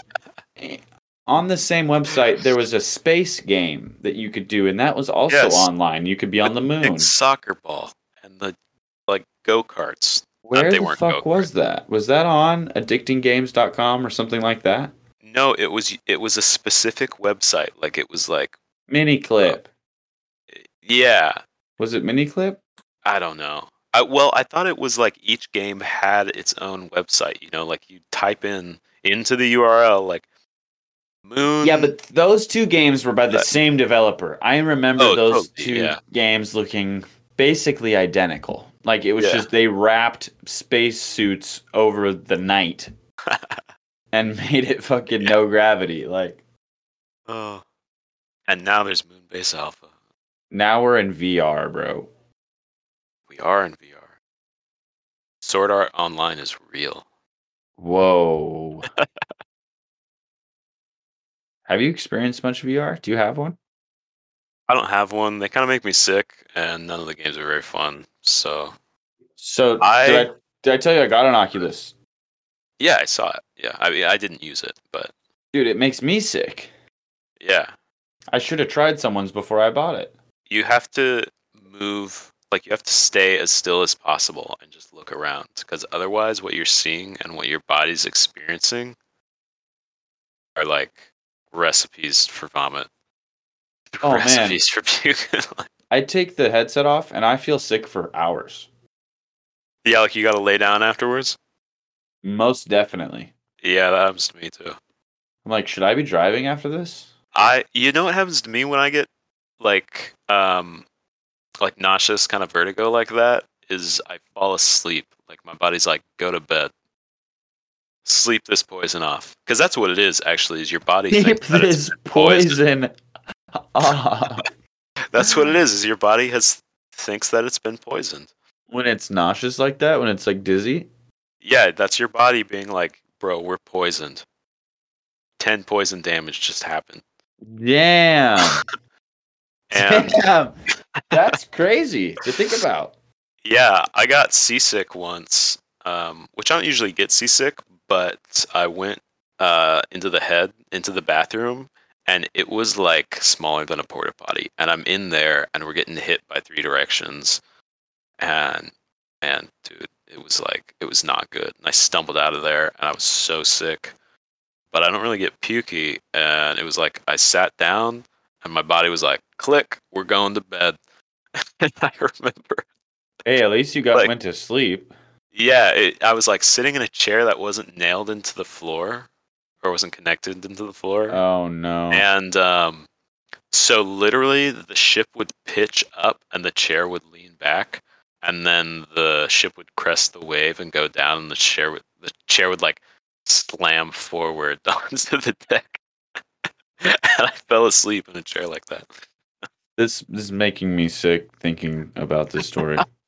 B: [LAUGHS] on the same website, there was a space game that you could do, and that was also
A: Yes.
B: online. You could be on the moon.
A: Soccer ball and the like go karts.
B: Where
A: they
B: the fuck
A: go-karts.
B: was that? Was that on addictinggames.com or something like that?
A: No, it was it was a specific website. Like it was like
B: Miniclip.
A: Uh, yeah,
B: Was it Miniclip?
A: I don't know. I, well, I thought it was like each game had its own website. You know, like you type in into the URL like moon.
B: Yeah, but those two games were by the
A: Uh,
B: same developer. I remember
A: Oh,
B: those
A: totally,
B: two
A: yeah.
B: games looking basically identical. Like it was
A: Yeah.
B: just they wrapped space suits over the night [LAUGHS] and made it fucking no gravity. Like
A: oh, and now there's Moonbase Alpha.
B: now we're in VR, bro.
A: We are in VR. Sword Art Online is real.
B: Whoa. [LAUGHS] have you experienced much VR? Do you have one?
A: I don't have one. They kind of make me sick, and none of the games are very fun. So
B: So
A: I-
B: did, I, did I tell you I got an Oculus?
A: yeah, I saw it. Yeah, I mean, I didn't use it, but
B: Dude, it makes me sick.
A: yeah,
B: I should have tried someone's before I bought it.
A: you have to move like you have to stay as still as possible and just look around because otherwise what you're seeing and what your body's experiencing are like recipes for vomit [LAUGHS]
B: Oh, man.
A: recipes for puke [LAUGHS]
B: I take the headset off and I feel sick for hours.
A: yeah like you gotta lay down afterwards
B: Most definitely.
A: yeah that happens to me too
B: I'm like, should I be driving after this?
A: i you know what happens to me when i get like um like nauseous kind of vertigo like that is i fall asleep like my body's like go to bed sleep this poison off because that's what it is actually is your body sleep
B: this poison off. [LAUGHS]
A: that's what it is is your body has thinks that it's been poisoned
B: when it's nauseous like that, when it's like dizzy.
A: yeah that's your body being like bro we're poisoned 10 poison damage just happened
B: Damn. [LAUGHS]
A: and
B: Damn. That's crazy to think about.
A: Yeah, I got seasick once, um, which I don't usually get seasick, but I went uh, into the head, into the bathroom, and it was like smaller than a porta potty. And I'm in there, and we're getting hit by three directions, and man, dude, it was like it was not good. And I stumbled out of there, and I was so sick. But I don't really get pukey, and it was like I sat down, and my body was like, "Click, we're going to bed." [LAUGHS] and I remember
B: Hey, at least you got
A: Like-
B: went to sleep.
A: Yeah, it, I was like sitting in a chair that wasn't nailed into the floor or wasn't connected into the floor.
B: Oh no.
A: And um, so literally the ship would pitch up and the chair would lean back and then the ship would crest the wave and go down and the chair would the chair would like slam forward [LAUGHS] onto the deck. and I fell asleep in a chair like that.
B: This, this is making me sick thinking about this story. [LAUGHS]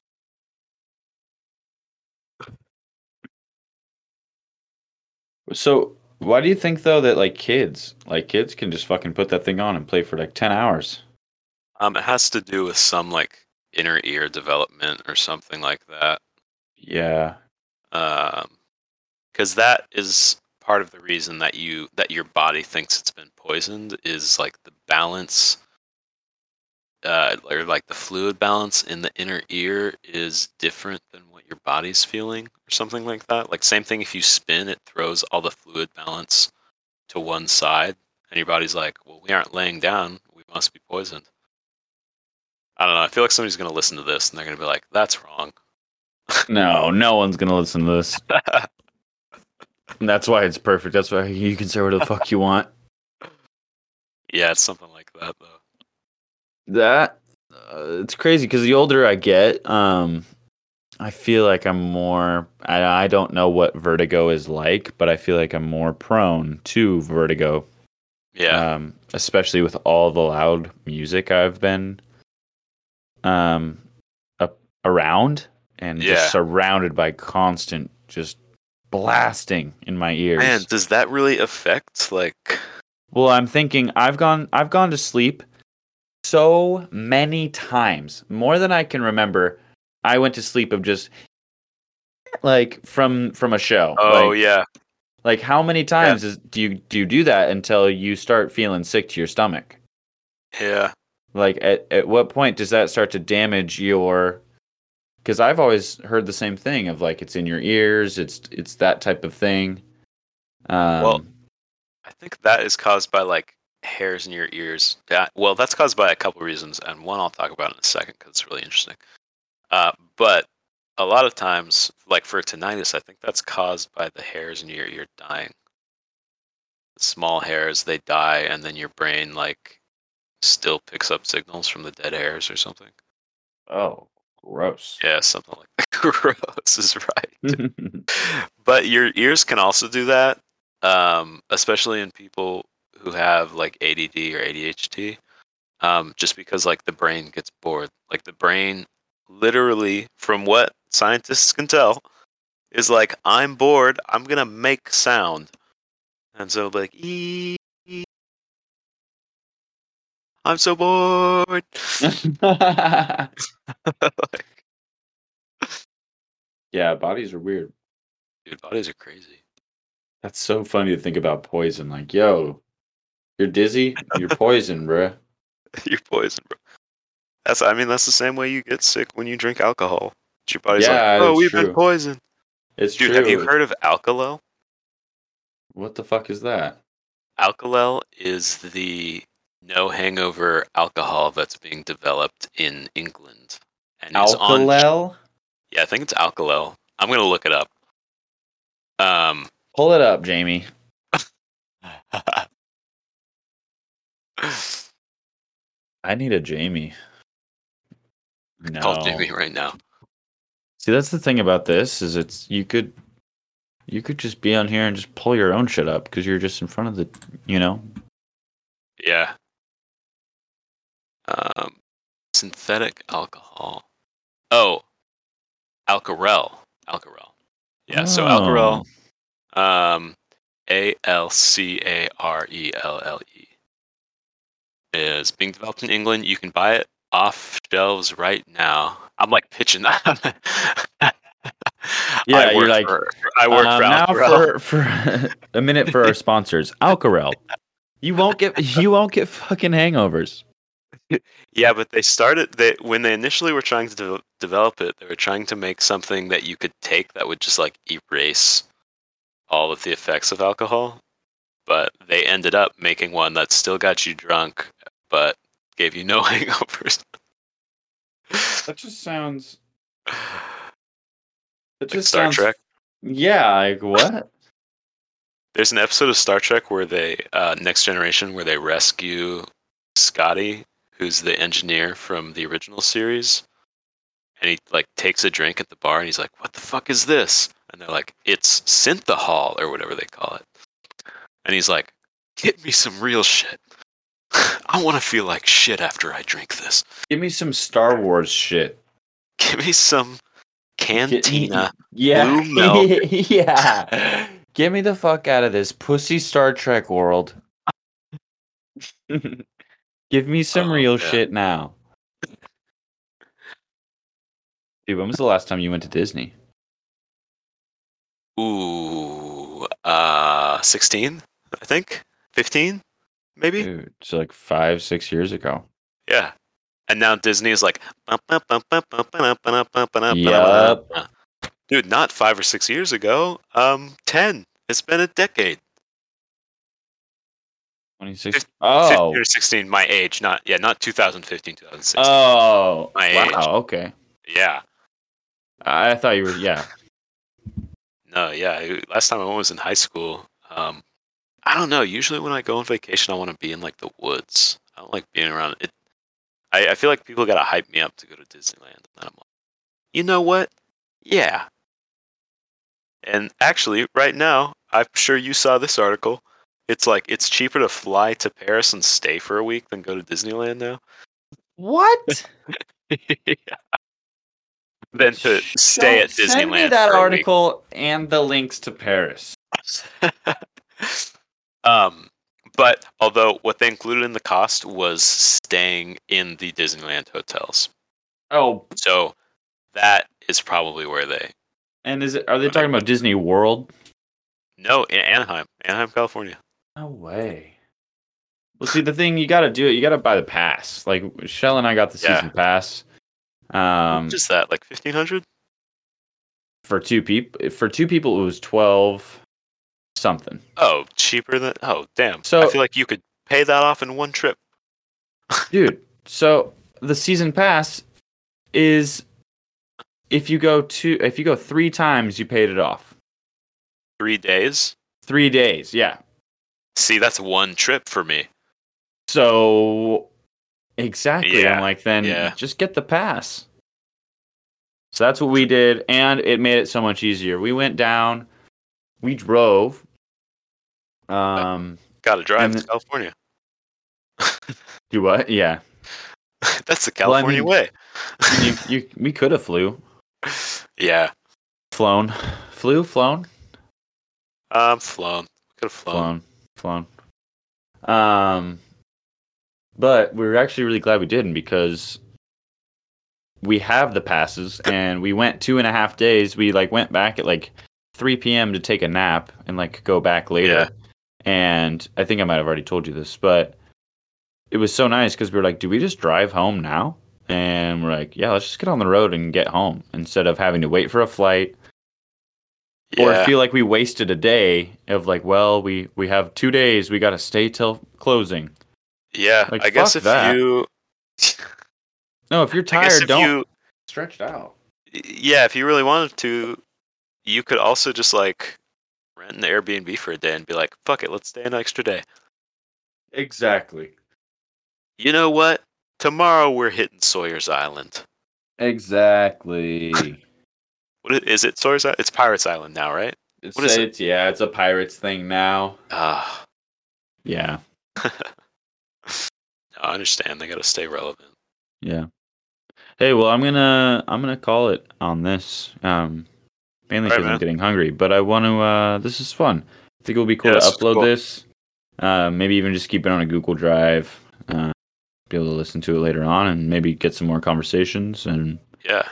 B: so, why do you think though that like kids, like kids, can just fucking put that thing on and play for like ten hours?
A: Um, it has to do with some like inner ear development or something like that.
B: Yeah.
A: Um, because that is part of the reason that you that your body thinks it's been poisoned is like the balance uh, or like the fluid balance in the inner ear is different than what your body's feeling or something like that. Like same thing if you spin, it throws all the fluid balance to one side, and your body's like, "Well, we aren't laying down. We must be poisoned." I don't know. I feel like somebody's gonna listen to this and they're gonna be like, "That's wrong."
B: No, no one's gonna listen to this. And [LAUGHS] that's why it's perfect. That's why you can say whatever the fuck you want.
A: yeah, it's something like that though.
B: That uh, it's crazy because the older I get, um, I feel like I'm more. I, I don't know what vertigo is like, but I feel like I'm more prone to vertigo.
A: Yeah.
B: Um, especially with all the loud music I've been um up around and
A: Yeah.
B: just surrounded by constant just blasting in my ears.
A: Man, does that really affect like?
B: Well, I'm thinking I've gone I've gone to sleep so many times, more than I can remember. I went to sleep of just like from from a show.
A: Oh
B: like,
A: yeah.
B: like how many times is, do you do you do that until you start feeling sick to your stomach?
A: Yeah.
B: Like at at what point does that start to damage your because I've always heard the same thing of like it's in your ears, it's it's that type of thing. Um,
A: Well, I think that is caused by like hairs in your ears. Yeah, well, that's caused by a couple reasons, and one I'll talk about in a second because it's really interesting. Uh, but a lot of times, like for tinnitus, I think that's caused by the hairs in your ear dying. Small hairs, they die, and then your brain like still picks up signals from the dead hairs or something.
B: oh, gross.
A: Yeah, something like that. [LAUGHS] Gross is right. [LAUGHS] but your ears can also do that, um, especially in people who have like ADD or ADHD, um, just because like the brain gets bored. Like the brain, literally, from what scientists can tell, is like I'm bored. I'm gonna make sound, and so like ee. ee, I'm so bored. [LAUGHS] [LAUGHS]
B: yeah, bodies are weird.
A: Dude, bodies are crazy.
B: That's so funny to think about poison. Like, yo, you're dizzy, you're poison, bruh. [LAUGHS]
A: You're poisoned, bro. That's I mean that's the same way you get sick when you drink alcohol. Your body's
B: Yeah,
A: like, oh, we've
B: true.
A: been poisoned.
B: It's
A: Dude,
B: true.
A: have you heard of Alkalel?
B: What the fuck is that?
A: Alkalel is the no hangover alcohol that's being developed in England. And is on
B: Alkalel?
A: Yeah, I think it's Alkalel. I'm gonna look it up. Um
B: Pull it up, Jamie. [LAUGHS] I need a Jamie. No.
A: call Jimmy right now.
B: See, that's the thing about this is it's you could you could just be on here and just pull your own shit up because you're just in front of the you know.
A: Yeah. Um, synthetic alcohol. Oh, Alcarelle. Alcarelle. Yeah. So Alcarelle. Um, A L C A R E L L E is being developed in England. You can buy it off shelves right now. I'm like pitching that. [LAUGHS]
B: Yeah,
A: I
B: you're like,
A: for, I work
B: Um,
A: for
B: now
A: Alcarelle.
B: for for [LAUGHS] a minute for our sponsors, Alcarelle. You won't get you won't get fucking hangovers.
A: Yeah, but they started they when they initially were trying to de- develop it, they were trying to make something that you could take that would just like erase all of the effects of alcohol. But they ended up making one that still got you drunk, but gave you no [LAUGHS] hangovers.
B: That just sounds. That
A: Like Star Trek.
B: Yeah, like what? [LAUGHS]
A: There's an episode of Star Trek where they uh, Next Generation where they rescue Scotty, who's the engineer from the original series, and he like takes a drink at the bar and he's like, "What the fuck is this?" And they're like, "It's synthehol or whatever they call it." And he's like, "Get me some real shit. [LAUGHS] I want to feel like shit after I drink this.
B: Give me some Star Wars shit.
A: Give me some cantina.
B: Yeah. [LAUGHS] Yeah. Get me the fuck out of this pussy Star Trek world. [LAUGHS] Give me some
A: Oh,
B: real
A: yeah.
B: shit now. Dude, when was the last time you went to Disney?
A: Ooh, uh, sixteen, I think, fifteen, maybe.
B: Dude, so like five, six years ago.
A: Yeah. And now Disney is like,
B: Yup.
A: dude, not five or six years ago. Um, ten. It's been a decade.
B: 26.
A: Fif-
B: Oh.
A: 15 or sixteen, my age. Not yeah, not 2015, 2016.
B: Oh.
A: My
B: wow.
A: age.
B: Okay.
A: yeah.
B: I thought you were, yeah.
A: No, yeah. Last time I was in high school. Um, I don't know. Usually when I go on vacation, I want to be in like the woods. I don't like being around it. I, I feel like people gotta hype me up to go to Disneyland, and then I'm like, you know what? Yeah. And actually, right now, I'm sure you saw this article. It's like it's cheaper to fly to Paris and stay for a week than go to Disneyland now.
B: What? yeah. [LAUGHS]
A: than to stay at
B: Show- Send me
A: Disneyland.
B: that
A: for a week.
B: article and the links to Paris. [LAUGHS]
A: um, but although what they included in the cost was staying in the Disneyland hotels,
B: Oh,
A: so that is probably where they.
B: and is it? Are they talking about Disney World?
A: No, in Anaheim, Anaheim, California.
B: No way. Well, see, the thing you got to do it. You got to buy the pass. Like Shell and I got the
A: Yeah.
B: season pass. Um,
A: Just that, like fifteen hundred.
B: for two people, for two people, it was twelve something.
A: Oh, cheaper than. Oh, damn.
B: So-
A: I feel like you could pay that off in one trip. [LAUGHS]
B: dude. So the season pass is if you go two, if you go three times, you paid it off.
A: Three days.
B: Three days, yeah.
A: See, that's one trip for me.
B: So exactly,
A: Yeah,
B: I'm like, then
A: yeah.
B: just get the pass. So that's what we did, and it made it so much easier. We went down, we drove. Um, [LAUGHS]
A: Got to drive to California.
B: do what? Yeah, [LAUGHS]
A: that's the
B: Well, I
A: California
B: mean-
A: way.
B: you, [LAUGHS] you, we could have flew,
A: yeah,
B: flown, flew, flown.
A: um, flown. Could have flown.
B: flown, flown. Um, but we are actually really glad we didn't because we have the passes and we went two and a half days. We like went back at like 3 p.m. to take a nap and like go back later.
A: Yeah.
B: And I think I might have already told you this, but it was so nice because we were like, do we just drive home now? And we're like, yeah, let's just get on the road and get home instead of having to wait for a flight
A: Yeah.
B: or feel like we wasted a day of like, well, we we have two days, we got to stay till closing.
A: Yeah,
B: Like,
A: I guess if
B: that.
A: you,
B: No, if you're [LAUGHS] tired,
A: if
B: don't
A: you,
B: stretch it out.
A: yeah, if you really wanted to, you could also just like rent an Airbnb for a day and be like, "Fuck it, let's stay an extra day."
B: Exactly.
A: You know what? Tomorrow we're hitting Sawyer's Island.
B: Exactly. [LAUGHS]
A: What is it? Sawyer's Island? It's Pirates Island now, right?
B: it's,
A: What is it?
B: yeah, it's a pirates thing now.
A: Ah,
B: Yeah, [LAUGHS]
A: I understand. They got to stay relevant.
B: yeah. Hey, well, I'm gonna I'm gonna call it on this. Um, mainly because I'm getting hungry, but I want to. Uh, this is fun. I think it will be cool
A: Yeah,
B: to upload
A: cool.
B: this. Uh, maybe even just keep it on a Google Drive. Uh, be able to listen to it later on, and maybe get some more conversations and
A: Yeah.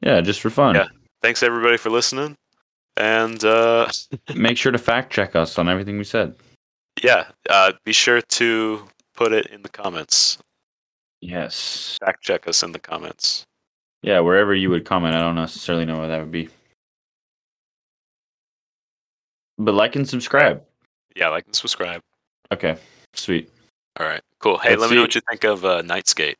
B: yeah, just for fun.
A: Yeah. Thanks everybody for listening, and uh, [LAUGHS]
B: Make sure to fact check us on everything we said.
A: yeah, uh, be sure to put it in the comments.
B: Yes.
A: Fact check us in the comments.
B: Yeah, wherever you would comment, I don't necessarily know what that would be. But like and subscribe.
A: Yeah, like and subscribe.
B: Okay, sweet.
A: All right, cool. Hey,
B: Let's
A: let me know what you think of uh, Nightskate.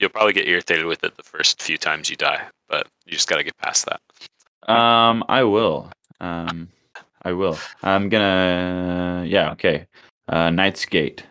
A: You'll probably get irritated with it the first few times you die, but you just got to get past that.
B: Um, I will. Um, I will. I'm gonna. Yeah. Okay. Uh, Night's Gate.